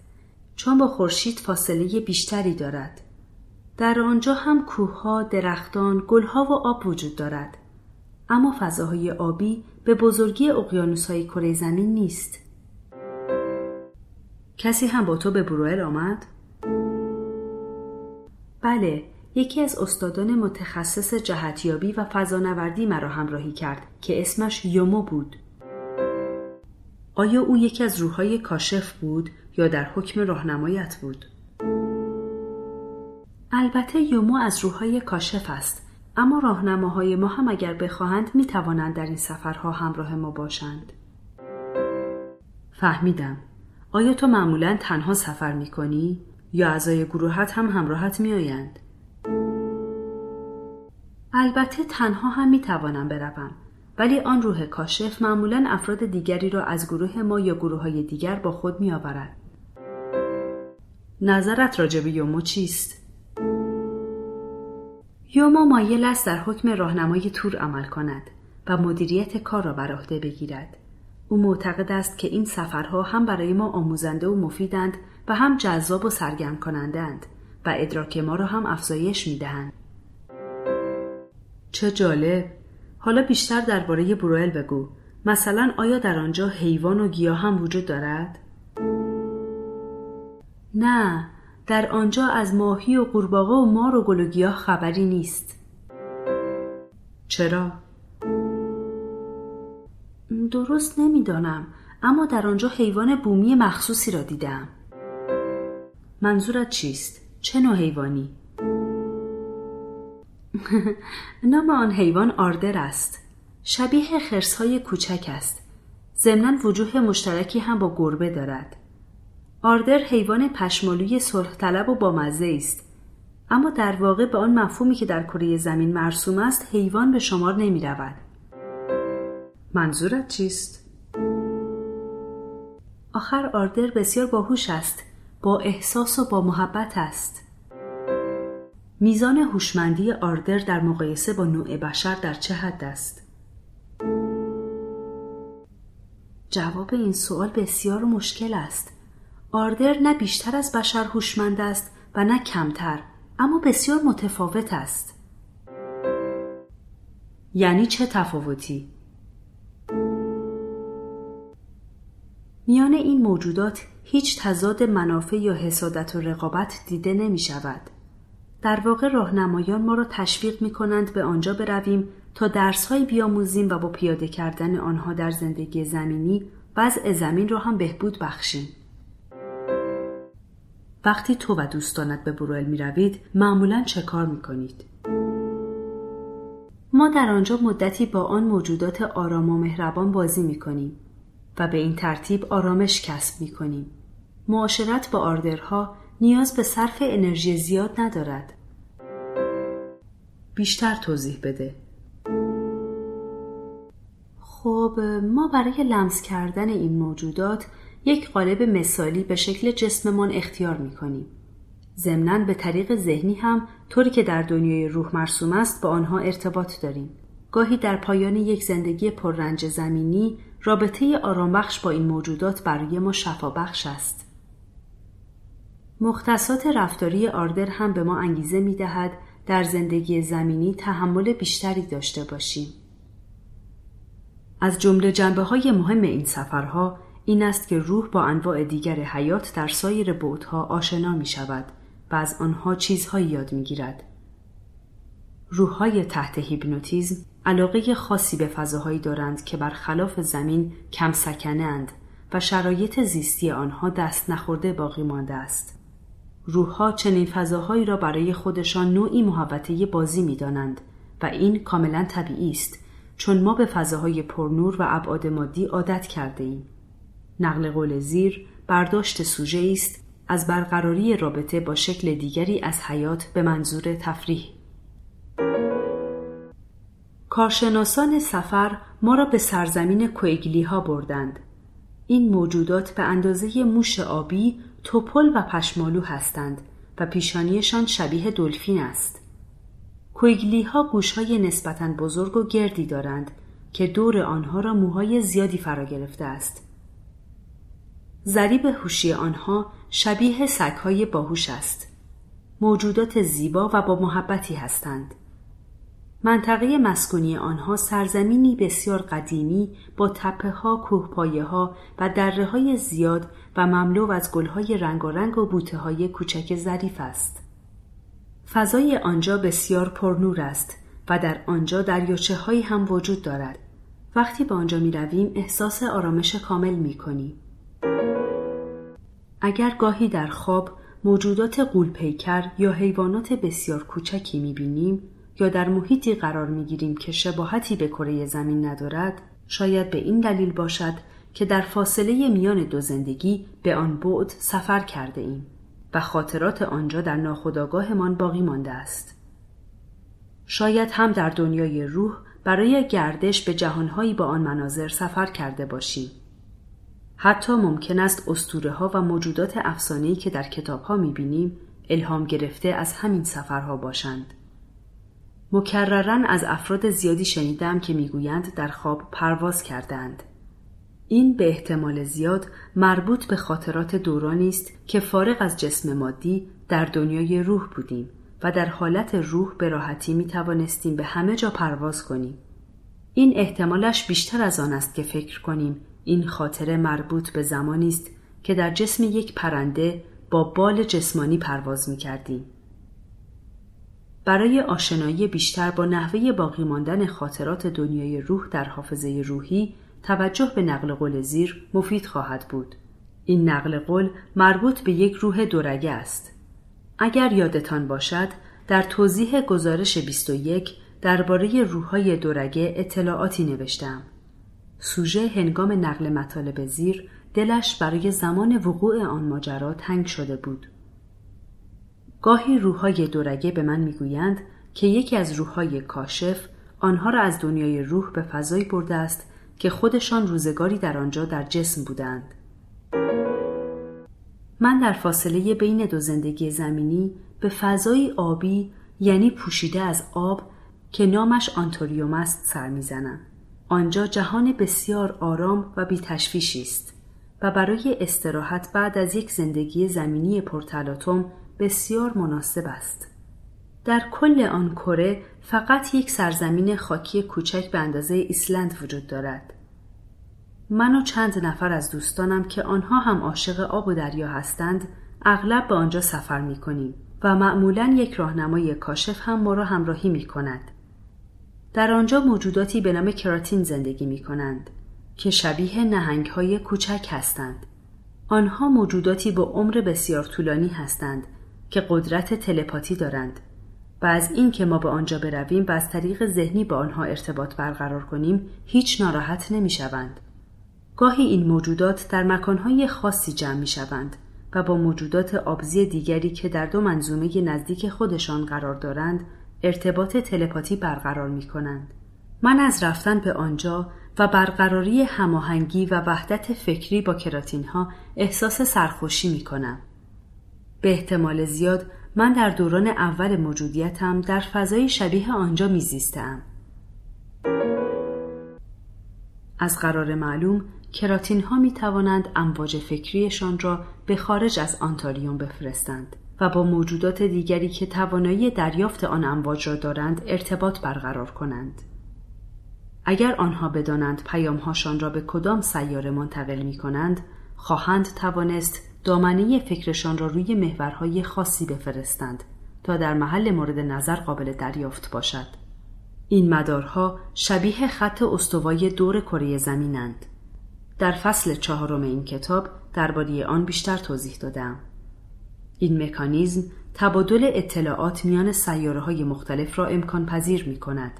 چون با خورشید فاصله بیشتری دارد. در آنجا هم کوهها، درختان، گلها و آب وجود دارد. اما فضاهای آبی به بزرگی اقیانوسهای کره زمین نیست. کسی هم با تو به بروئل آمد؟ بله یکی از استادان متخصص جهتیابی و فضانوردی مرا همراهی کرد که اسمش یومو بود آیا او یکی از روحهای کاشف بود یا در حکم راهنمایت بود؟ البته یومو از روحهای کاشف است اما راهنماهای ما هم اگر بخواهند می توانند در این سفرها همراه ما باشند. فهمیدم. آیا تو معمولا تنها سفر می کنی یا اعضای گروهت هم همراهت می آیند؟ البته تنها هم می توانم بروم ولی آن روح کاشف معمولا افراد دیگری را از گروه ما یا گروه های دیگر با خود می آورد. نظرت راجع به یومو چیست؟ یوما مایل است در حکم راهنمای تور عمل کند و مدیریت کار را بر عهده بگیرد. او معتقد است که این سفرها هم برای ما آموزنده و مفیدند و هم جذاب و سرگرم کنندند و ادراک ما را هم افزایش می دهند. چه جالب! حالا بیشتر درباره بروئل بگو. مثلا آیا در آنجا حیوان و گیاه هم وجود دارد؟ نه، در آنجا از ماهی و قورباغه و مار و گل و گیاه خبری نیست. چرا؟ درست نمی‌دانم اما در آنجا حیوان بومی مخصوصی را دیدم. منظورت چیست؟ چه نوع حیوانی؟ نام آن حیوان آردر است. شبیه خرسهای کوچک است. ضمنا وجوه مشترکی هم با گربه دارد. آردر حیوان پشمالوی صلح طلب و بامزه است. اما در واقع به آن مفهومی که در کره زمین مرسوم است حیوان به شمار نمی رود. منظورت چیست؟ آخر آردر بسیار باهوش است. با احساس و با محبت است. میزان هوشمندی آردر در مقایسه با نوع بشر در چه حد است؟ جواب این سوال بسیار مشکل است. آردر نه بیشتر از بشر هوشمند است و نه کمتر اما بسیار متفاوت است. یعنی چه تفاوتی؟ میان این موجودات هیچ تضاد منافع یا حسادت و رقابت دیده نمی شود. در واقع راهنمایان ما را تشویق می کنند به آنجا برویم تا درسهایی بیاموزیم و با پیاده کردن آنها در زندگی زمینی وضع زمین را هم بهبود بخشیم. وقتی تو و دوستانت به بروئل می روید معمولا چه کار می کنید؟ ما در آنجا مدتی با آن موجودات آرام و مهربان بازی می کنیم و به این ترتیب آرامش کسب می کنیم. معاشرت با آردرها نیاز به صرف انرژی زیاد ندارد. بیشتر توضیح بده. خب ما برای لمس کردن این موجودات یک قالب مثالی به شکل جسممان اختیار می کنیم. ضمنا به طریق ذهنی هم طوری که در دنیای روح مرسوم است با آنها ارتباط داریم. گاهی در پایان یک زندگی پررنج زمینی رابطه آرامبخش با این موجودات برای ما شفابخش است. مختصات رفتاری آردر هم به ما انگیزه می دهد در زندگی زمینی تحمل بیشتری داشته باشیم. از جمله جنبه های مهم این سفرها این است که روح با انواع دیگر حیات در سایر بودها آشنا می شود و از آنها چیزهایی یاد می گیرد. روحهای تحت هیپنوتیزم علاقه خاصی به فضاهایی دارند که برخلاف زمین کم سکنه اند و شرایط زیستی آنها دست نخورده باقی مانده است. روحها چنین فضاهایی را برای خودشان نوعی محوطه بازی می دانند و این کاملا طبیعی است چون ما به فضاهای پرنور و ابعاد مادی عادت کرده ایم. نقل قول زیر برداشت سوژه است از برقراری رابطه با شکل دیگری از حیات به منظور تفریح کارشناسان سفر ما را به سرزمین کویگلی ها بردند. این موجودات به اندازه موش آبی توپل و پشمالو هستند و پیشانیشان شبیه دلفین است. کویگلی ها گوش های نسبتا بزرگ و گردی دارند که دور آنها را موهای زیادی فرا گرفته است. ضریب هوشی آنها شبیه سگهای باهوش است. موجودات زیبا و با محبتی هستند. منطقه مسکونی آنها سرزمینی بسیار قدیمی با تپه ها، کوهپایه ها و دره های زیاد و مملو از گلهای رنگارنگ و بوته های کوچک ظریف است. فضای آنجا بسیار پرنور است و در آنجا دریاچه هایی هم وجود دارد. وقتی به آنجا می رویم احساس آرامش کامل می کنیم. اگر گاهی در خواب موجودات قولپیکر یا حیوانات بسیار کوچکی می بینیم یا در محیطی قرار می گیریم که شباهتی به کره زمین ندارد شاید به این دلیل باشد که در فاصله میان دو زندگی به آن بعد سفر کرده ایم و خاطرات آنجا در ناخودآگاهمان باقی مانده است. شاید هم در دنیای روح برای گردش به جهانهایی با آن مناظر سفر کرده باشیم. حتی ممکن است استوره ها و موجودات افسانه‌ای که در کتاب ها می بینیم الهام گرفته از همین سفرها باشند. مکررن از افراد زیادی شنیدم که می‌گویند در خواب پرواز کردند. این به احتمال زیاد مربوط به خاطرات دورانی است که فارغ از جسم مادی در دنیای روح بودیم و در حالت روح به راحتی می توانستیم به همه جا پرواز کنیم. این احتمالش بیشتر از آن است که فکر کنیم این خاطره مربوط به زمانی است که در جسم یک پرنده با بال جسمانی پرواز می کردیم. برای آشنایی بیشتر با نحوه باقی ماندن خاطرات دنیای روح در حافظه روحی توجه به نقل قول زیر مفید خواهد بود. این نقل قول مربوط به یک روح دورگه است. اگر یادتان باشد در توضیح گزارش 21 درباره روحهای دورگه اطلاعاتی نوشتم. سوژه هنگام نقل مطالب زیر دلش برای زمان وقوع آن ماجرا تنگ شده بود. گاهی روحهای دورگه به من می‌گویند که یکی از روحهای کاشف آنها را از دنیای روح به فضایی برده است که خودشان روزگاری در آنجا در جسم بودند. من در فاصله بین دو زندگی زمینی به فضای آبی یعنی پوشیده از آب که نامش آنتوریوم است سر می‌زنم. آنجا جهان بسیار آرام و بی است و برای استراحت بعد از یک زندگی زمینی پرتلاتوم بسیار مناسب است. در کل آن کره فقط یک سرزمین خاکی کوچک به اندازه ایسلند وجود دارد. من و چند نفر از دوستانم که آنها هم عاشق آب و دریا هستند اغلب به آنجا سفر می کنیم و معمولا یک راهنمای کاشف هم ما را همراهی می کند. در آنجا موجوداتی به نام کراتین زندگی می کنند که شبیه نهنگ های کوچک هستند. آنها موجوداتی با عمر بسیار طولانی هستند که قدرت تلپاتی دارند و از این که ما به آنجا برویم و از طریق ذهنی با آنها ارتباط برقرار کنیم هیچ ناراحت نمی شوند. گاهی این موجودات در مکانهای خاصی جمع می شوند و با موجودات آبزی دیگری که در دو منظومه نزدیک خودشان قرار دارند ارتباط تلپاتی برقرار می کنند. من از رفتن به آنجا و برقراری هماهنگی و وحدت فکری با کراتین ها احساس سرخوشی می کنم. به احتمال زیاد من در دوران اول موجودیتم در فضای شبیه آنجا میزیستم. از قرار معلوم کراتین ها می توانند امواج فکریشان را به خارج از آنتاریوم بفرستند و با موجودات دیگری که توانایی دریافت آن امواج را دارند ارتباط برقرار کنند. اگر آنها بدانند پیامهاشان را به کدام سیاره منتقل می کنند، خواهند توانست دامنه فکرشان را روی محورهای خاصی بفرستند تا در محل مورد نظر قابل دریافت باشد. این مدارها شبیه خط استوای دور کره زمینند. در فصل چهارم این کتاب درباره آن بیشتر توضیح دادم. این مکانیزم تبادل اطلاعات میان سیاره های مختلف را امکان پذیر می کند.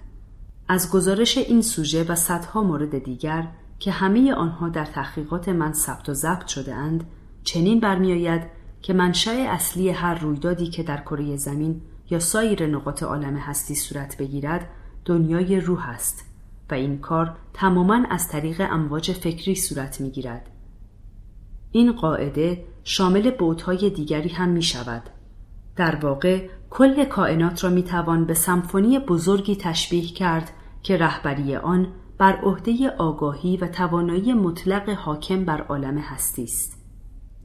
از گزارش این سوژه و صدها مورد دیگر که همه آنها در تحقیقات من ثبت و ضبط شده اند چنین برمیآید که منشأ اصلی هر رویدادی که در کره زمین یا سایر نقاط عالم هستی صورت بگیرد دنیای روح است و این کار تماما از طریق امواج فکری صورت می‌گیرد این قاعده شامل بودهای دیگری هم می شود. در واقع کل کائنات را می توان به سمفونی بزرگی تشبیه کرد که رهبری آن بر عهده آگاهی و توانایی مطلق حاکم بر عالم هستی است.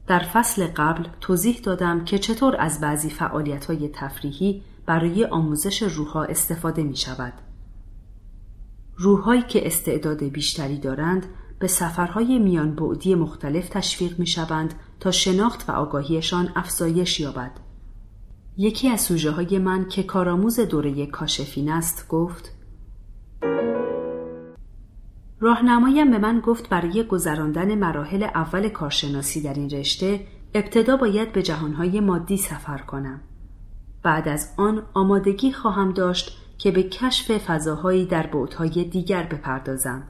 در فصل قبل توضیح دادم که چطور از بعضی فعالیت های تفریحی برای آموزش روحها استفاده می شود. روحهایی که استعداد بیشتری دارند به سفرهای میان بعدی مختلف تشویق می شوند تا شناخت و آگاهیشان افزایش یابد. یکی از سوژه های من که کارآموز دوره کاشفین است گفت راهنمایم به من گفت برای گذراندن مراحل اول کارشناسی در این رشته ابتدا باید به جهانهای مادی سفر کنم. بعد از آن آمادگی خواهم داشت که به کشف فضاهایی در بعدهای دیگر بپردازم.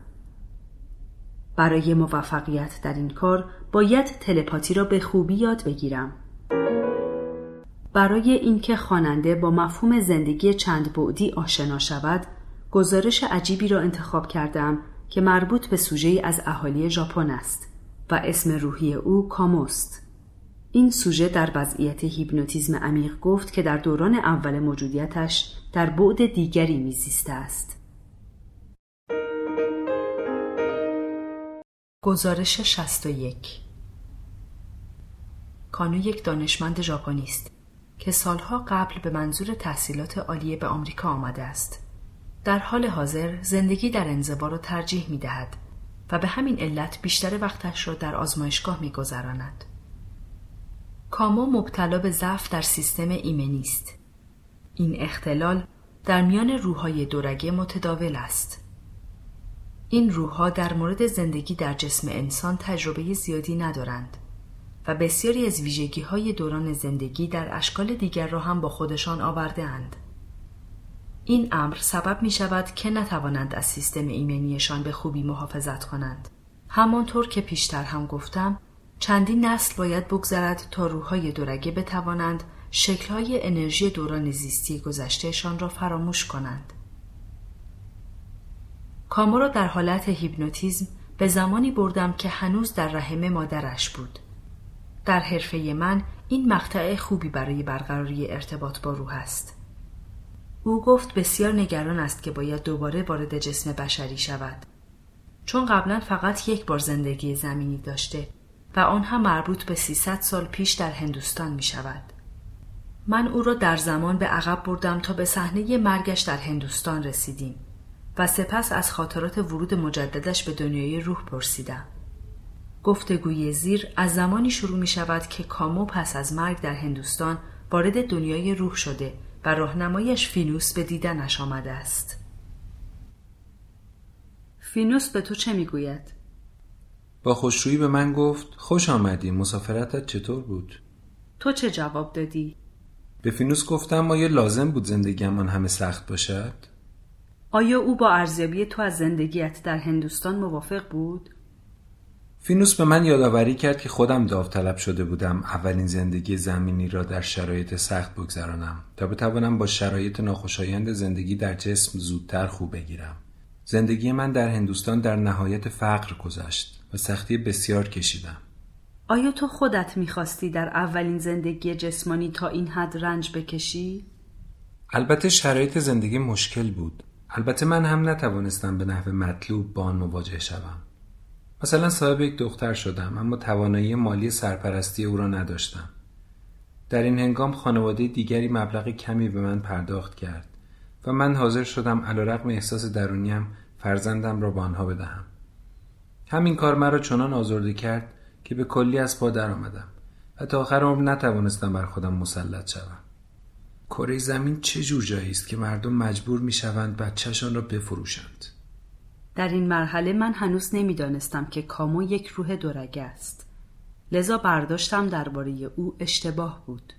برای موفقیت در این کار باید تلپاتی را به خوبی یاد بگیرم. برای اینکه خواننده با مفهوم زندگی چند بعدی آشنا شود، گزارش عجیبی را انتخاب کردم که مربوط به سوژه از اهالی ژاپن است و اسم روحی او کاموست. این سوژه در وضعیت هیپنوتیزم عمیق گفت که در دوران اول موجودیتش در بعد دیگری میزیسته است. گزارش 61 کانو یک دانشمند ژاپنی است که سالها قبل به منظور تحصیلات عالیه به آمریکا آمده است. در حال حاضر زندگی در انزوا را ترجیح می دهد و به همین علت بیشتر وقتش را در آزمایشگاه می گذراند. کامو مبتلا به ضعف در سیستم ایمنی است. این اختلال در میان روحهای دورگه متداول است. این روحها در مورد زندگی در جسم انسان تجربه زیادی ندارند و بسیاری از ویژگی های دوران زندگی در اشکال دیگر را هم با خودشان آورده اند. این امر سبب می شود که نتوانند از سیستم ایمنیشان به خوبی محافظت کنند. همانطور که پیشتر هم گفتم چندین نسل باید بگذرد تا روحهای دورگه بتوانند شکلهای انرژی دوران زیستی گذشتهشان را فراموش کنند. کامو را در حالت هیپنوتیزم به زمانی بردم که هنوز در رحم مادرش بود. در حرفه من این مقطع خوبی برای برقراری ارتباط با روح است. او گفت بسیار نگران است که باید دوباره وارد جسم بشری شود. چون قبلا فقط یک بار زندگی زمینی داشته و آن هم مربوط به 300 سال پیش در هندوستان می شود. من او را در زمان به عقب بردم تا به صحنه مرگش در هندوستان رسیدیم و سپس از خاطرات ورود مجددش به دنیای روح پرسیدم. گفتگوی زیر از زمانی شروع می شود که کامو پس از مرگ در هندوستان وارد دنیای روح شده و راهنمایش فینوس به دیدنش آمده است. فینوس به تو چه می‌گوید؟ با خوشرویی به من گفت خوش آمدی مسافرتت چطور بود؟ تو چه جواب دادی؟ به فینوس گفتم آیا لازم بود زندگیمان همه سخت باشد؟ آیا او با ارزیابی تو از زندگیت در هندوستان موافق بود؟ فینوس به من یادآوری کرد که خودم داوطلب شده بودم اولین زندگی زمینی را در شرایط سخت بگذرانم تا بتوانم با شرایط ناخوشایند زندگی در جسم زودتر خوب بگیرم. زندگی من در هندوستان در نهایت فقر گذشت و سختی بسیار کشیدم. آیا تو خودت می‌خواستی در اولین زندگی جسمانی تا این حد رنج بکشی؟ البته شرایط زندگی مشکل بود. البته من هم نتوانستم به نحو مطلوب با آن مواجه شوم. مثلا صاحب یک دختر شدم اما توانایی مالی سرپرستی او را نداشتم. در این هنگام خانواده دیگری مبلغ کمی به من پرداخت کرد و من حاضر شدم علیرغم احساس درونیم فرزندم را به آنها بدهم. همین کار مرا چنان آزرده کرد که به کلی از پا آمدم و تا آخر عمر نتوانستم بر خودم مسلط شوم. کره زمین چه جور جایی است که مردم مجبور می شوند بچهشان را بفروشند؟ در این مرحله من هنوز نمی‌دانستم که کامو یک روح دورگه است. لذا برداشتم درباره او اشتباه بود.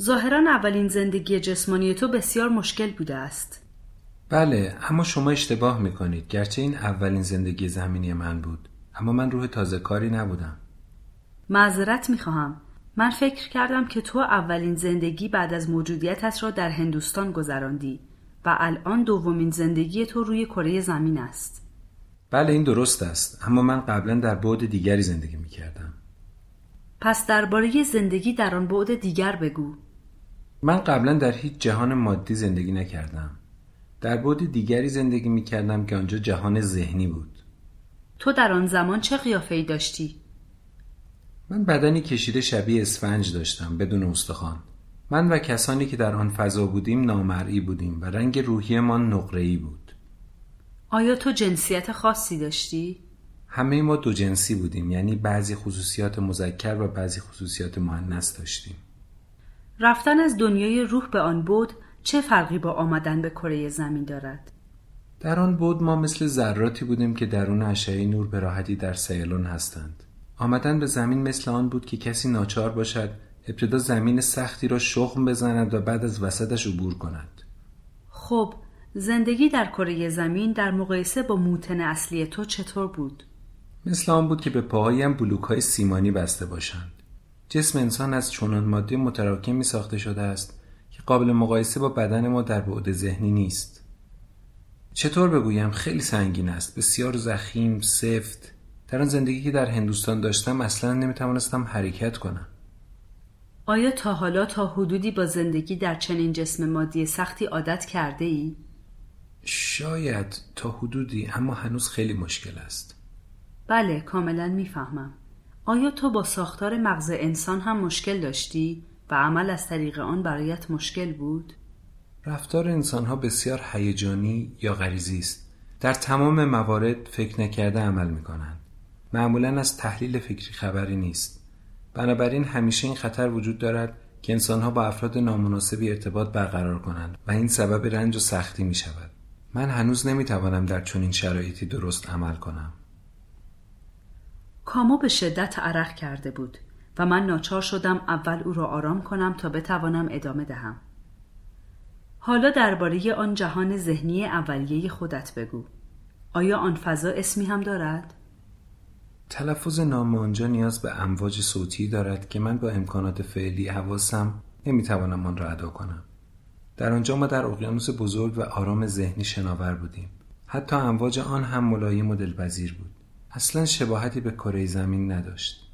ظاهرا اولین زندگی جسمانی تو بسیار مشکل بوده است. بله اما شما اشتباه می‌کنید گرچه این اولین زندگی زمینی من بود اما من روح تازه کاری نبودم معذرت می‌خواهم من فکر کردم که تو اولین زندگی بعد از موجودیتت را در هندوستان گذراندی و الان دومین زندگی تو روی کره زمین است. بله این درست است. اما من قبلا در بعد دیگری زندگی می کردم پس درباره زندگی در آن بعد دیگر بگو. من قبلا در هیچ جهان مادی زندگی نکردم. در بعد دیگری زندگی می کردم که آنجا جهان ذهنی بود. تو در آن زمان چه قیافه داشتی؟ من بدنی کشیده شبیه اسفنج داشتم بدون استخوان. من و کسانی که در آن فضا بودیم نامرئی بودیم و رنگ روحیمان نقره‌ای بود آیا تو جنسیت خاصی داشتی؟ همه ما دو جنسی بودیم یعنی بعضی خصوصیات مذکر و بعضی خصوصیات مؤنث داشتیم رفتن از دنیای روح به آن بود چه فرقی با آمدن به کره زمین دارد؟ در آن بود ما مثل ذراتی بودیم که درون اشعه نور به راحتی در سیلون هستند آمدن به زمین مثل آن بود که کسی ناچار باشد ابتدا زمین سختی را شخم بزند و بعد از وسطش عبور کند. خب زندگی در کره زمین در مقایسه با موتن اصلی تو چطور بود؟ مثل آن بود که به پاهایم بلوک های سیمانی بسته باشند. جسم انسان از چنان ماده متراکمی ساخته شده است که قابل مقایسه با بدن ما در بعد ذهنی نیست. چطور بگویم؟ خیلی سنگین است بسیار زخیم سفت. در آن زندگی که در هندوستان داشتم اصلا نمی‌توانستم حرکت کنم. آیا تا حالا تا حدودی با زندگی در چنین جسم مادی سختی عادت کرده ای؟ شاید تا حدودی اما هنوز خیلی مشکل است. بله کاملا می‌فهمم. آیا تو با ساختار مغز انسان هم مشکل داشتی و عمل از طریق آن برایت مشکل بود؟ رفتار انسان ها بسیار هیجانی یا غریزی است. در تمام موارد فکر نکرده عمل می کنند معمولا از تحلیل فکری خبری نیست. بنابراین همیشه این خطر وجود دارد که انسانها با افراد نامناسبی ارتباط برقرار کنند و این سبب رنج و سختی می شود. من هنوز نمی توانم در چنین شرایطی درست عمل کنم. کامو به شدت عرق کرده بود و من ناچار شدم اول او را آرام کنم تا بتوانم ادامه دهم. حالا درباره آن جهان ذهنی اولیه خودت بگو. آیا آن فضا اسمی هم دارد؟ تلفظ نام آنجا نیاز به امواج صوتی دارد که من با امکانات فعلی حواسم نمی‌توانم آن را ادا کنم. در آنجا ما در اقیانوس بزرگ و آرام ذهنی شناور بودیم. حتی امواج آن هم ملایم و دلپذیر بود. اصلا شباهتی به کره زمین نداشت.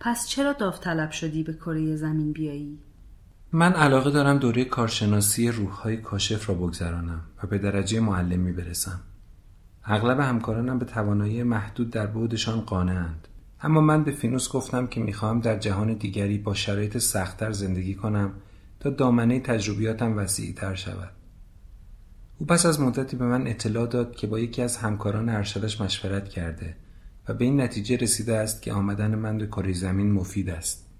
پس چرا داوطلب شدی به کره زمین بیایی؟ من علاقه دارم دوره کارشناسی روحهای کاشف را بگذرانم و به درجه معلمی برسم. اغلب همکارانم به توانایی محدود در بعدشان قانعند اما من به فینوس گفتم که می‌خواهم در جهان دیگری با شرایط سختتر زندگی کنم تا دامنه تجربیاتم وسیعتر شود. او پس از مدتی به من اطلاع داد که با یکی از همکاران ارشدش مشورت کرده و به این نتیجه رسیده است که آمدن من به کره زمین مفید است.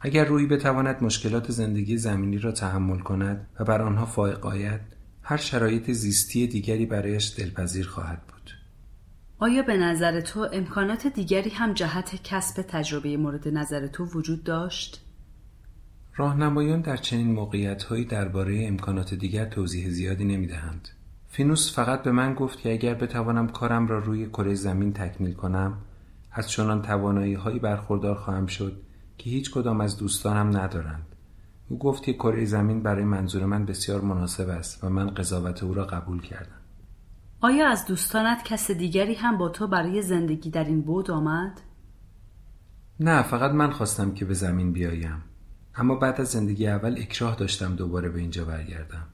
اگر روی بتواند مشکلات زندگی زمینی را تحمل کند و بر آنها فائق آید هر شرایط زیستی دیگری برایش دلپذیر خواهد بود آیا به نظر تو امکانات دیگری هم جهت کسب تجربه مورد نظر تو وجود داشت؟ راهنمایان در چنین موقعیتهایی درباره امکانات دیگر توضیح زیادی نمی‌دهند. فینوس فقط به من گفت که اگر بتوانم کارم را روی کره زمین تکمیل کنم از چنان توانایی هایی برخوردار خواهم شد که هیچ کدام از دوستانم ندارند. او گفت که کره زمین برای منظور من بسیار مناسب است و من قضاوت او را قبول کردم. آیا از دوستانت کس دیگری هم با تو برای زندگی در این بود آمد؟ نه فقط من خواستم که به زمین بیایم اما بعد از زندگی اول اکراه داشتم دوباره به اینجا برگردم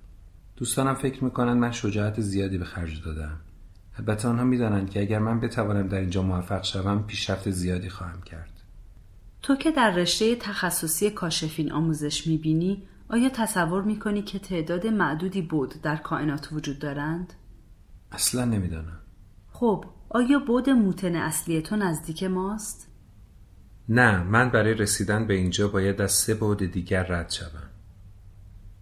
دوستانم فکر می‌کنند من شجاعت زیادی به خرج دادم البته آنها می‌دانند که اگر من بتوانم در اینجا موفق شوم پیشرفت زیادی خواهم کرد تو که در رشته تخصصی کاشفین آموزش می‌بینی آیا تصور می‌کنی که تعداد معدودی بود در کائنات وجود دارند؟ اصلا نمی‌دانم خب آیا بود موتن اصلی تو نزدیک ماست؟ نه من برای رسیدن به اینجا باید از سه بود دیگر رد شوم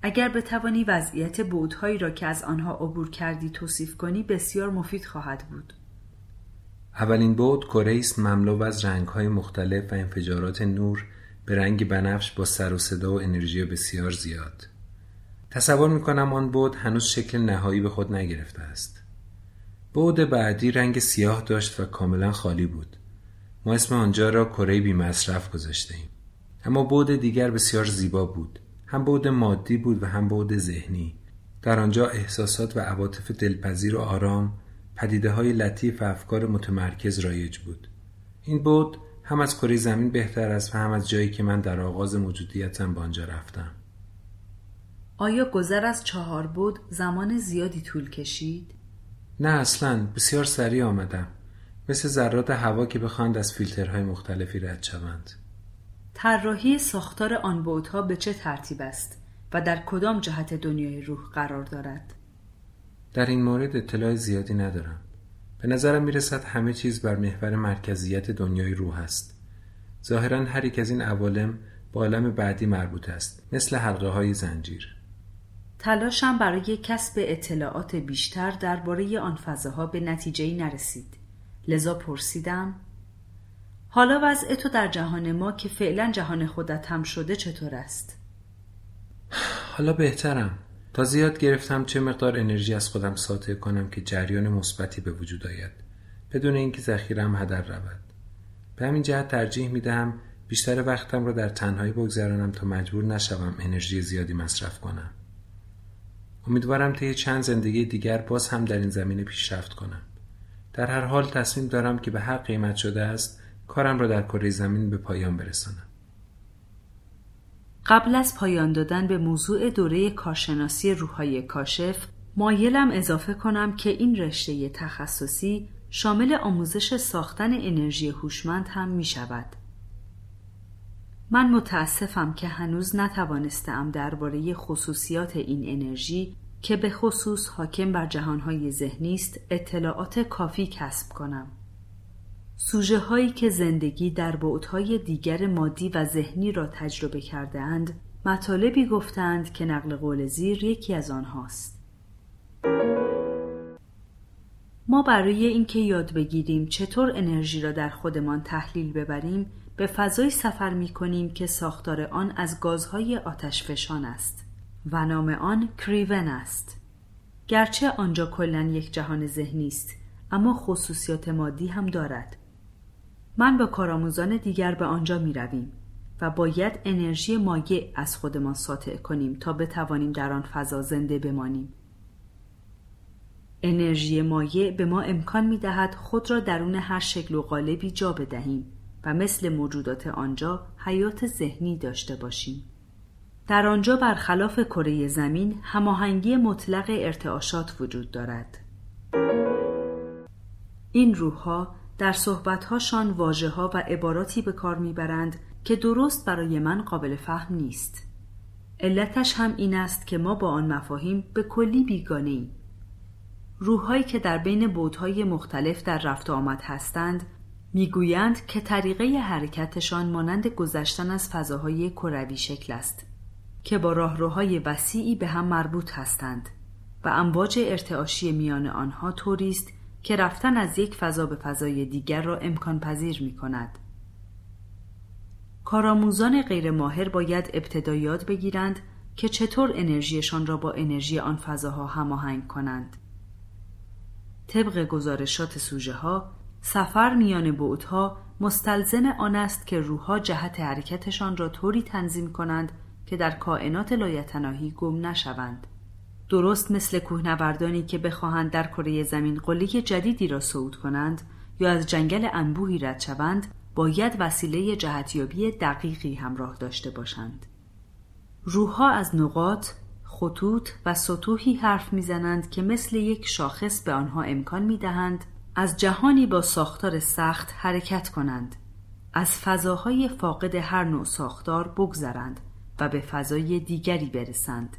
اگر بتوانی وضعیت بودهایی را که از آنها عبور کردی توصیف کنی بسیار مفید خواهد بود اولین بود کره است مملو از رنگهای مختلف و انفجارات نور به رنگ بنفش با سر و صدا و انرژی بسیار زیاد. تصور می‌کنم آن بود هنوز شکل نهایی به خود نگرفته است. بود بعدی رنگ سیاه داشت و کاملا خالی بود. ما اسم آنجا را کره بی مصرف گذاشته ایم. اما بود دیگر بسیار زیبا بود. هم بود مادی بود و هم بود ذهنی. در آنجا احساسات و عواطف دلپذیر و آرام پدیده های لطیف و افکار متمرکز رایج بود. این بود هم از کره زمین بهتر است و هم از جایی که من در آغاز موجودیتم به آنجا رفتم. آیا گذر از چهار بود زمان زیادی طول کشید؟ نه اصلا بسیار سریع آمدم. مثل ذرات هوا که بخواند از فیلترهای مختلفی رد شوند. طراحی ساختار آن بودها به چه ترتیب است و در کدام جهت دنیای روح قرار دارد؟ در این مورد اطلاع زیادی ندارم. به نظرم می‌رسد همه چیز بر محور مرکزیت دنیای روح است. ظاهرا هر یک از این عوالم با عالم بعدی مربوط است مثل حلقه های زنجیر تلاشم برای کسب اطلاعات بیشتر درباره آن فضاها به نتیجه نرسید. لذا پرسیدم حالا وضع تو در جهان ما که فعلا جهان خودت هم شده چطور است؟ حالا بهترم. تا زیاد گرفتم چه مقدار انرژی از خودم ساطع کنم که جریان مثبتی به وجود آید. بدون اینکه ذخیرم هدر رود. به همین جهت ترجیح می دهم بیشتر وقتم را در تنهایی بگذرانم تا مجبور نشوم انرژی زیادی مصرف کنم. امیدوارم طی چند زندگی دیگر باز هم در این زمینه پیشرفت کنم. در هر حال تصمیم دارم که به هر قیمت شده است کارم را در کره زمین به پایان برسانم. قبل از پایان دادن به موضوع دوره کارشناسی روحای کاشف مایلم اضافه کنم که این رشته تخصصی شامل آموزش ساختن انرژی هوشمند هم می شود. من متاسفم که هنوز نتوانستم درباره خصوصیات این انرژی که به خصوص حاکم بر جهانهای ذهنی است اطلاعات کافی کسب کنم. سوژه هایی که زندگی در بعدهای دیگر مادی و ذهنی را تجربه کرده اند مطالبی گفتند که نقل قول زیر یکی از آنهاست. ما برای اینکه یاد بگیریم چطور انرژی را در خودمان تحلیل ببریم به فضای سفر می کنیم که ساختار آن از گازهای آتش فشان است و نام آن کریون است. گرچه آنجا کلا یک جهان ذهنی است اما خصوصیات مادی هم دارد. من با کارآموزان دیگر به آنجا می رویم و باید انرژی مایع از خودمان ساطع کنیم تا بتوانیم در آن فضا زنده بمانیم. انرژی مایع به ما امکان می دهد خود را درون هر شکل و قالبی جا بدهیم و مثل موجودات آنجا حیات ذهنی داشته باشیم. در آنجا برخلاف کره زمین هماهنگی مطلق ارتعاشات وجود دارد. این روحها در صحبتهاشان واجه ها و عباراتی به کار می‌برند که درست برای من قابل فهم نیست. علتش هم این است که ما با آن مفاهیم به کلی بیگانه ایم. روحهایی که در بین بودهای مختلف در رفت آمد هستند می‌گویند که طریقه حرکتشان مانند گذشتن از فضاهای کروی شکل است که با راهروهای وسیعی به هم مربوط هستند و امواج ارتعاشی میان آنها طوری است که رفتن از یک فضا به فضای دیگر را امکان پذیر می کند. کارآموزان غیر ماهر باید ابتدا یاد بگیرند که چطور انرژیشان را با انرژی آن فضاها هماهنگ کنند. طبق گزارشات سوژه ها سفر میان بعدها مستلزم آن است که روحها جهت حرکتشان را طوری تنظیم کنند که در کائنات لایتناهی گم نشوند درست مثل کوهنوردانی که بخواهند در کره زمین قله جدیدی را صعود کنند یا از جنگل انبوهی رد شوند باید وسیله جهتیابی دقیقی همراه داشته باشند. روحها از نقاط خطوط و سطوحی حرف می‌زنند که مثل یک شاخص به آنها امکان می‌دهند از جهانی با ساختار سخت حرکت کنند از فضاهای فاقد هر نوع ساختار بگذرند و به فضای دیگری برسند.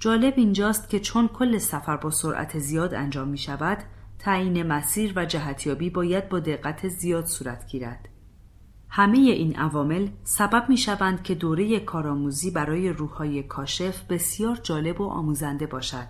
جالب اینجاست که چون کل سفر با سرعت زیاد انجام می شود تعیین مسیر و جهتیابی باید با دقت زیاد صورت گیرد همه این عوامل سبب می شوند که دوره کارآموزی برای روحهای کاشف بسیار جالب و آموزنده باشد.